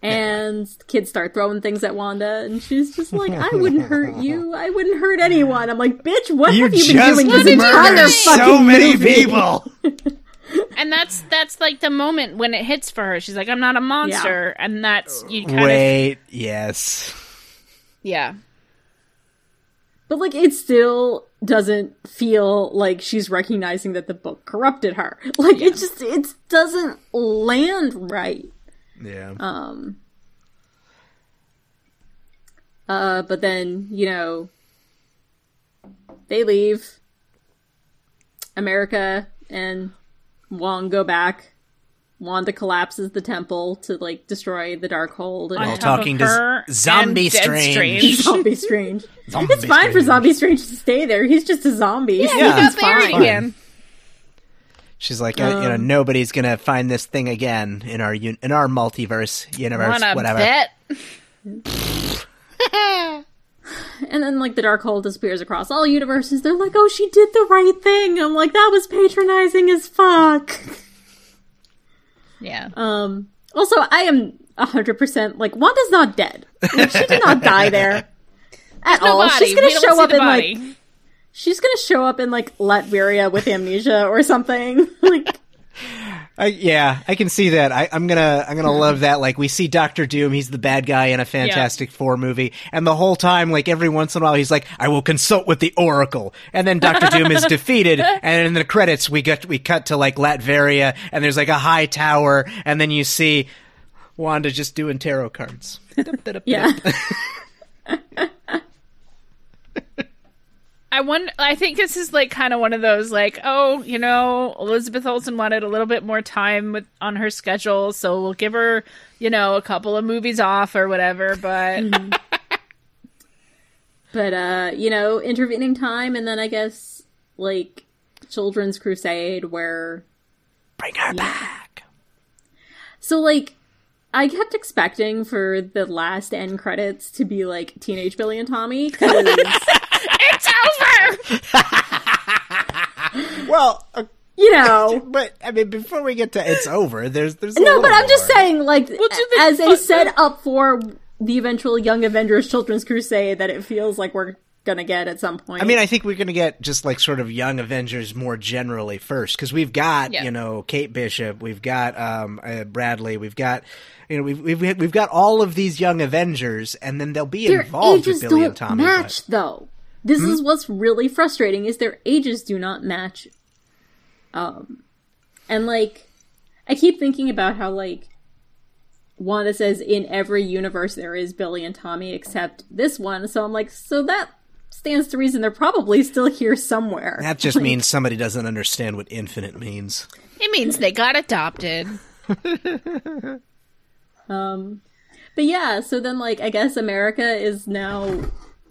And kids start throwing things at Wanda, and she's just like, "I wouldn't hurt [LAUGHS] you. I wouldn't hurt anyone." I'm like, "Bitch, what have you been doing this entire fucking So many movie?" [LAUGHS] And that's that's like the moment when it hits for her. She's like, "I'm not a monster," and that's you kind of Wait, yes. yeah. But like, it still doesn't feel like she's recognizing that the book corrupted her. [LAUGHS] Like, it just it doesn't land right. Yeah. Um. Uh, but then you know, they leave. America and Wong go back. Wanda collapses the temple to like destroy the Darkhold On and While top talking to her Zombie and Dead Strange. [LAUGHS] Zombie Strange. Zombie it's fine for Zombie Strange to stay there. He's just a zombie. Yeah, so he Yeah. he's got married again. She's like, uh, you know, Um, nobody's gonna find this thing again in our un- in our multiverse universe, whatever. bet? [LAUGHS] [LAUGHS] [LAUGHS] and then like the Darkhold disappears across all universes. They're like, "Oh, she did the right thing." I'm like, "That was patronizing as fuck." Yeah. Um. Also, I am hundred percent like Wanda's not dead. Like, she did not die there [LAUGHS] at all. body. She's gonna We show up in body. like she's gonna show up in like Latveria with amnesia or something. [LAUGHS] like I, yeah, I can see that. I, I'm gonna, I'm gonna love that. Like we see Doctor Doom, he's the bad guy in a Fantastic Four movie, and the whole time, like every once in a while, he's like, "I will consult with the Oracle," and then Doctor Doom is [LAUGHS] defeated, and in the credits, we get, we cut to like Latveria, and there's like a high tower, and then you see Wanda just doing tarot cards. [LAUGHS] yeah. [LAUGHS] I wonder. I think this is like kind of one of those like, oh, you know, Elizabeth Olsen wanted a little bit more time with, on her schedule, so we'll give her, you know, a couple of movies off or whatever. But [LAUGHS] But uh, you know, intervening time and then I guess like Children's Crusade where Bring her back. so like I kept expecting for the last end credits to be like Teenage Billy and Tommy because. [LAUGHS] [LAUGHS] Well, uh, you know [LAUGHS] but I mean, before we get to it's over, there's there's No, little but I'm just saying, like, do the as a fuck- set up for the eventual Young Avengers Children's Crusade that it feels like we're gonna get at some point. I mean, I think we're going to get just like sort of young Avengers more generally first because we've got Yeah. you know Kate Bishop, we've got um, uh, Bradley, we've got you know we've, we've we've got all of these young Avengers, and then they'll be their involved ages with Billy don't and Tommy. match, but- though. This Hmm? is what's really frustrating: is their ages do not match. Um, and like, I keep thinking about how like. Wanda says in every universe there is Billy and Tommy except this one, so I'm like, so that stands to reason they're probably still here somewhere. that just means somebody doesn't understand what infinite means. It means they got adopted. [LAUGHS] Um, but yeah, so then like I guess America is now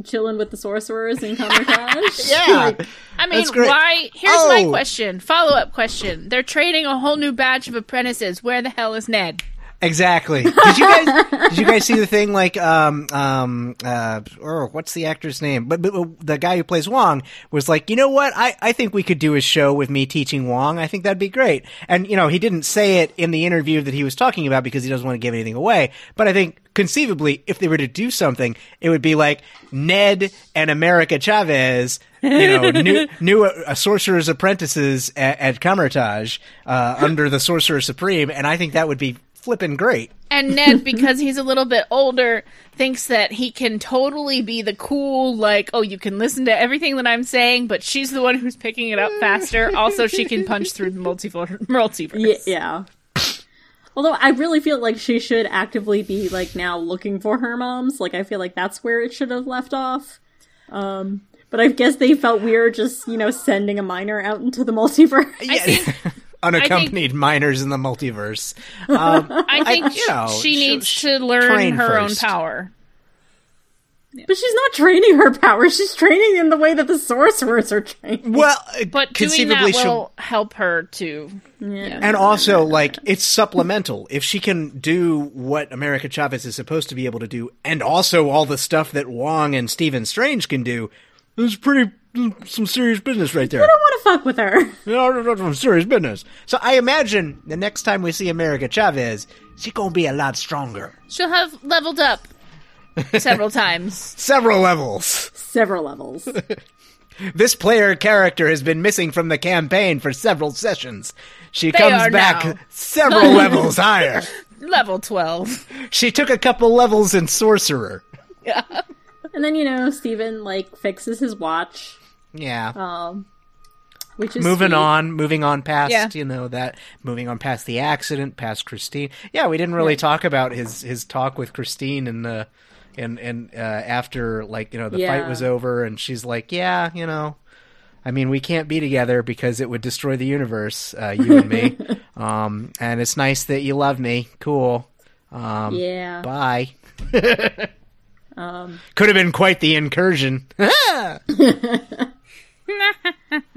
chilling with the sorcerers in Kamikaze. [LAUGHS] Yeah. like, I mean, That's great. why? Here's my Oh. question. Follow up question. They're trading a whole new batch of apprentices. Where the hell is Ned? Exactly. [LAUGHS] Did you guys did you guys see the thing like um um uh or what's the actor's name? But, but the guy who plays Wong was like, "You know what? I I think we could do a show with me teaching Wong. I think that'd be great." And you know, he didn't say it in the interview that he was talking about because he doesn't want to give anything away, but I think conceivably if they were to do something, it would be like Ned and America Chavez you know, [LAUGHS] new new uh, sorcerer's apprentices at, at Kamar-Taj uh, under the sorcerer supreme, and I think that would be flippin' great. And Ned, because he's a little bit older, thinks that he can totally be the cool, like, oh, you can listen to everything that I'm saying, but she's the one who's picking it up faster. Also, she can punch through the multiverse. multiverse. yeah, yeah. Although I really feel like she should actively be like now looking for her moms. Like I feel like that's where it should have left off. Um, but I guess they felt weird just you know sending a minor out into the multiverse. [LAUGHS] Yeah. [LAUGHS] Unaccompanied minors in the multiverse. Um, [LAUGHS] I think you know, she she'll- needs she'll to learn train her own first. Power. But she's not training her powers. She's training in the way that the sorcerers are trained. well, uh, But doing conceivably that she'll will help her to. Yeah. And also, like, it's supplemental. If she can do what America Chavez is supposed to be able to do, and also all the stuff that Wong and Stephen Strange can do, there's pretty some serious business right there. I don't want to fuck with her. [LAUGHS] No, no, no, no, serious business. So I imagine the next time we see America Chavez, she's gonna be a lot stronger. She'll have leveled up several times. [LAUGHS] Several levels. Several levels. [LAUGHS] This player character has been missing from the campaign for several sessions. She They comes are back now. several [LAUGHS] levels higher. Level 12. She took a couple levels in Sorcerer. Yeah. And then you know, Stephen like fixes his watch, Yeah. um, which is moving sweet. on, moving on past, Yeah. you know, that, moving on past the accident, past Christine. Yeah, we didn't really talk about his, his talk with Christine and the, and, and, uh, after, like, you know, the Yeah. fight was over and she's like, yeah, you know, I mean, we can't be together because it would destroy the universe, uh, you and me. [LAUGHS] um, and it's nice that you love me. Cool. Um, Yeah. bye. Um, [LAUGHS] Could have been quite the incursion. [LAUGHS] um,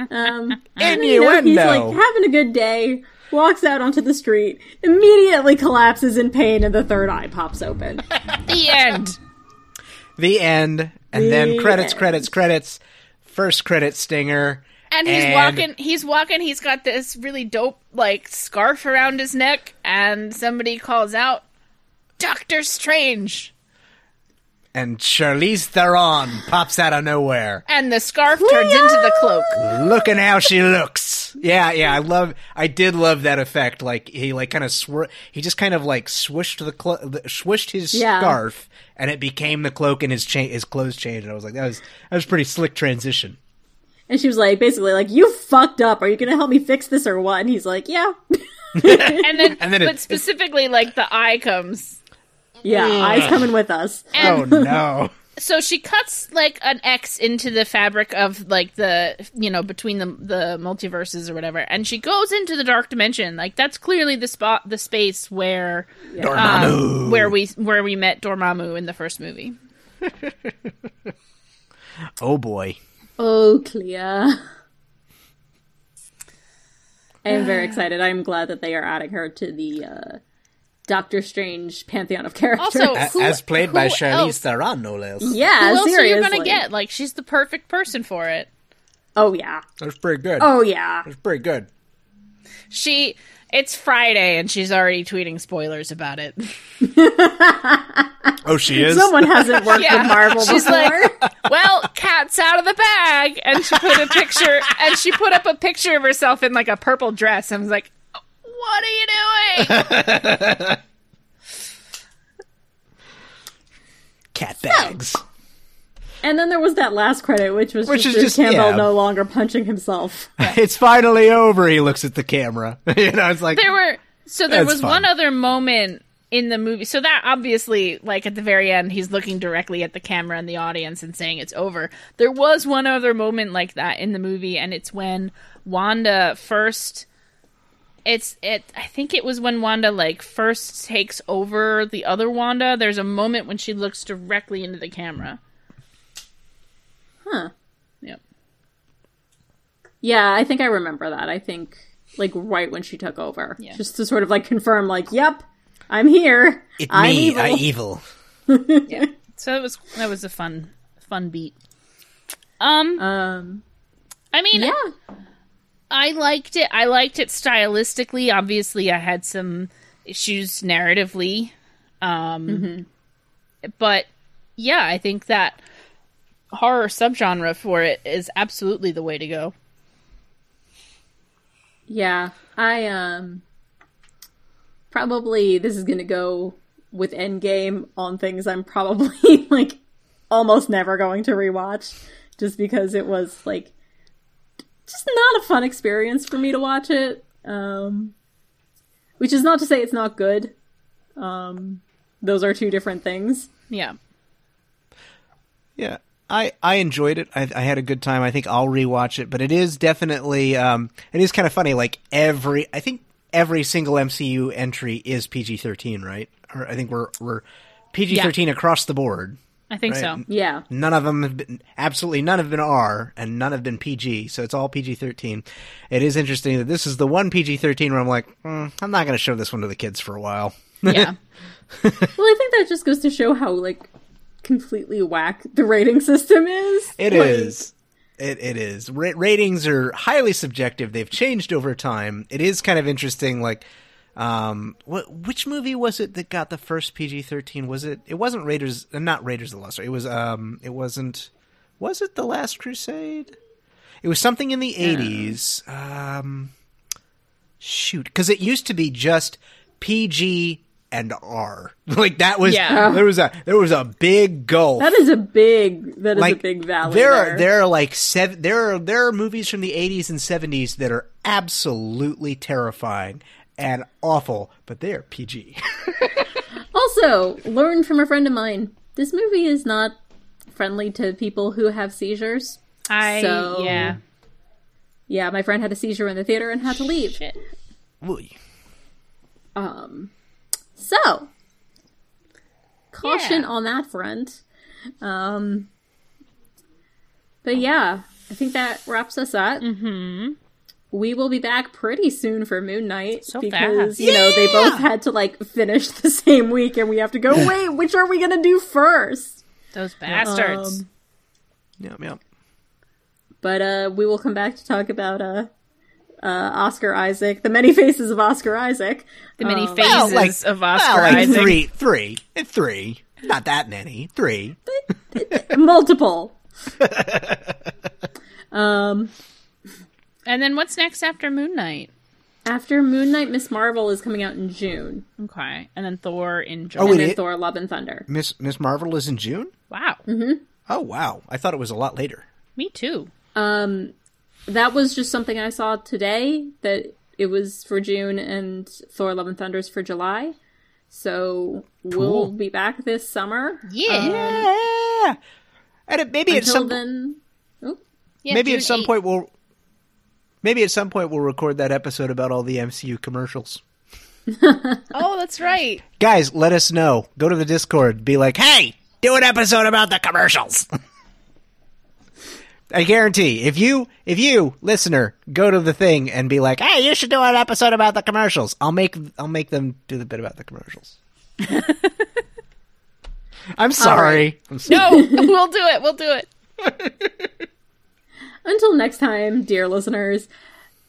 and you know, he's Innuendo. like having a good day. walks out onto the street, immediately collapses in pain, and the third eye pops open. The end. The end, and The then credits, end. credits, credits. First credit stinger. And he's And- walking. He's walking. He's got this really dope like scarf around his neck, and somebody calls out, "Doctor Strange!" And Charlize Theron pops out of nowhere. And the scarf turns into the cloak. Looking how she looks. Yeah, yeah, I love. I did love that effect. Like he like kind of swir. He just kind of like swished the, clo- the swished his Yeah. scarf, and it became the cloak, and his cha- his clothes changed. And I was like, that was that was a pretty slick transition. And she was like, basically, like, you fucked up. Are you gonna help me fix this or what? And he's like, yeah. [LAUGHS] And then, [LAUGHS] And then but it- specifically, like the eye comes. yeah, mm. eyes coming with us. Oh no! So she cuts like an X into the fabric of like the you know between the the multiverses or whatever, and she goes into the dark dimension. Like that's clearly the spot, the space where um, where we where we met Dormammu in the first movie. [LAUGHS] Oh boy! Oh, Clea. I am very [SIGHS] excited. I'm glad that they are adding her to the uh, Doctor Strange pantheon of characters. Also, who- As played by Charlize? Theron, no less. yeah, Who else seriously. are you gonna get? Like she's the perfect person for it. Oh yeah. That's pretty good. Oh yeah. That's pretty good. She. It's Friday and she's already tweeting spoilers about it. Oh, she is. Someone [LAUGHS] hasn't worked Yeah. with Marvel She's before. like, well, cat's out of the bag, and she put a picture, and she put up a picture of herself in like a purple dress. I was like, what are you doing? [LAUGHS] cat bags. and then there was that last credit, which was Which just, is just- Campbell yeah. no longer punching himself. [LAUGHS] It's finally over. He looks at the camera. [LAUGHS] you know, it's like there were so there was fun. one other moment in the movie. So that obviously, like at the very end, he's looking directly at the camera and the audience and saying it's over. There was one other moment like that in the movie, and it's when Wanda first. It's it. I think it was when Wanda like first takes over the other Wanda. There's a moment when she looks directly into the camera. Huh. Yep. Yeah, I think I remember that. I think like right when she took over, Yeah. just to sort of like confirm, like, "Yep, I'm here. it's I'm me, evil." I evil. [LAUGHS] Yeah. so it was that was a fun fun beat. Um. um, I mean, yeah, I liked it. I liked it stylistically. Obviously, I had some issues narratively. Um, But yeah, I think that horror subgenre for it is absolutely the way to go. yeah. I um, probably this is gonna go with Endgame on things I'm probably [LAUGHS] like almost never going to rewatch, just because it was like just not a fun experience for me to watch it. Um, which is not to say it's not good. Um, those are two different things. Yeah. Yeah, I I enjoyed it. I, I had a good time. I think I'll rewatch it. But it is definitely um, it is kind of funny. Like every, I think every single MCU entry is PG thirteen, right? Or I think we're we're PG thirteen across the board. I think Right. so. Yeah. None of them have been absolutely none have been R, and none have been PG. So it's all PG thirteen. It is interesting that this is the one PG thirteen where I'm like, mm, I'm not going to show this one to the kids for a while. [LAUGHS] Yeah. Well, I think that just goes to show how like completely whack the rating system is. It Like, is. It, it is. Ra- ratings are highly subjective. They've changed over time. It is kind of interesting. Like, um, what which movie was it that got the first PG thirteen? Was it? It wasn't Raiders. uh, Not Raiders of the Lost. Ark. It was. Um, it wasn't. Was it the Last Crusade? It was something in the eighties. Um, shoot, because it used to be just PG and R. [LAUGHS] Like that was. Yeah. There was a there was a big gulf That is a big. That is like a big valley. there there. are there are like seven there are there are movies from the 80s and 70s that are absolutely terrifying and awful but they are pg [LAUGHS] Also, learned from a friend of mine. This movie is not friendly to people who have seizures. I So- yeah. Yeah, my friend had a seizure in the theater and had to leave. Shit. Um, so caution Yeah. on that front. Um, but yeah, I think that wraps us up. Mm-hmm. We will be back pretty soon for Moon Knight So because fast. you know they both had to like finish the [LAUGHS] same week, and we have to go. Wait, which are we gonna do first? Those bastards. Um, Yep, yep. But uh, we will come back to talk about uh, uh, Oscar Isaac, the many [LAUGHS] faces of Oscar Isaac. the many um, phases Well, like, of well, Oscar like Isaac. three, three, and three. Not that many. Three. multiple. [LAUGHS] um, And then what's next after Moon Knight? after Moon Knight, Miss Marvel is coming out in June, Okay. And then Thor in June. Oh, and then it- Thor: Love and Thunder. Miss Miss Marvel is in June. wow. Oh wow! I thought it was a lot later. Me too. Um, that was just something I saw today that it was for June and Thor: Love and Thunder is for July. So we'll be back this summer. Yeah. Yeah. And it, maybe at some then, oh, Yeah, maybe June at some 8th. point we'll maybe at some point we'll record that episode about all the MCU commercials. [LAUGHS] Oh, that's right. Guys, let us know. Go to the Discord. Be like, hey, do an episode about the commercials. [LAUGHS] I guarantee if you if you listener go to the thing and be like, hey, you should do an episode about the commercials. I'll make I'll make them do the bit about the commercials. [LAUGHS] I'm sorry. I'm sorry. No, we'll do it. We'll do it. Until next time, dear listeners,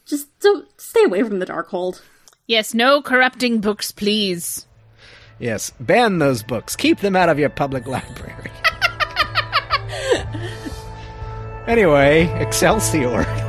just don't stay away from the Darkhold. Yes, no corrupting books, please. Yes, ban those books. Keep them out of your public [LAUGHS] library. anyway, Excelsior. [LAUGHS]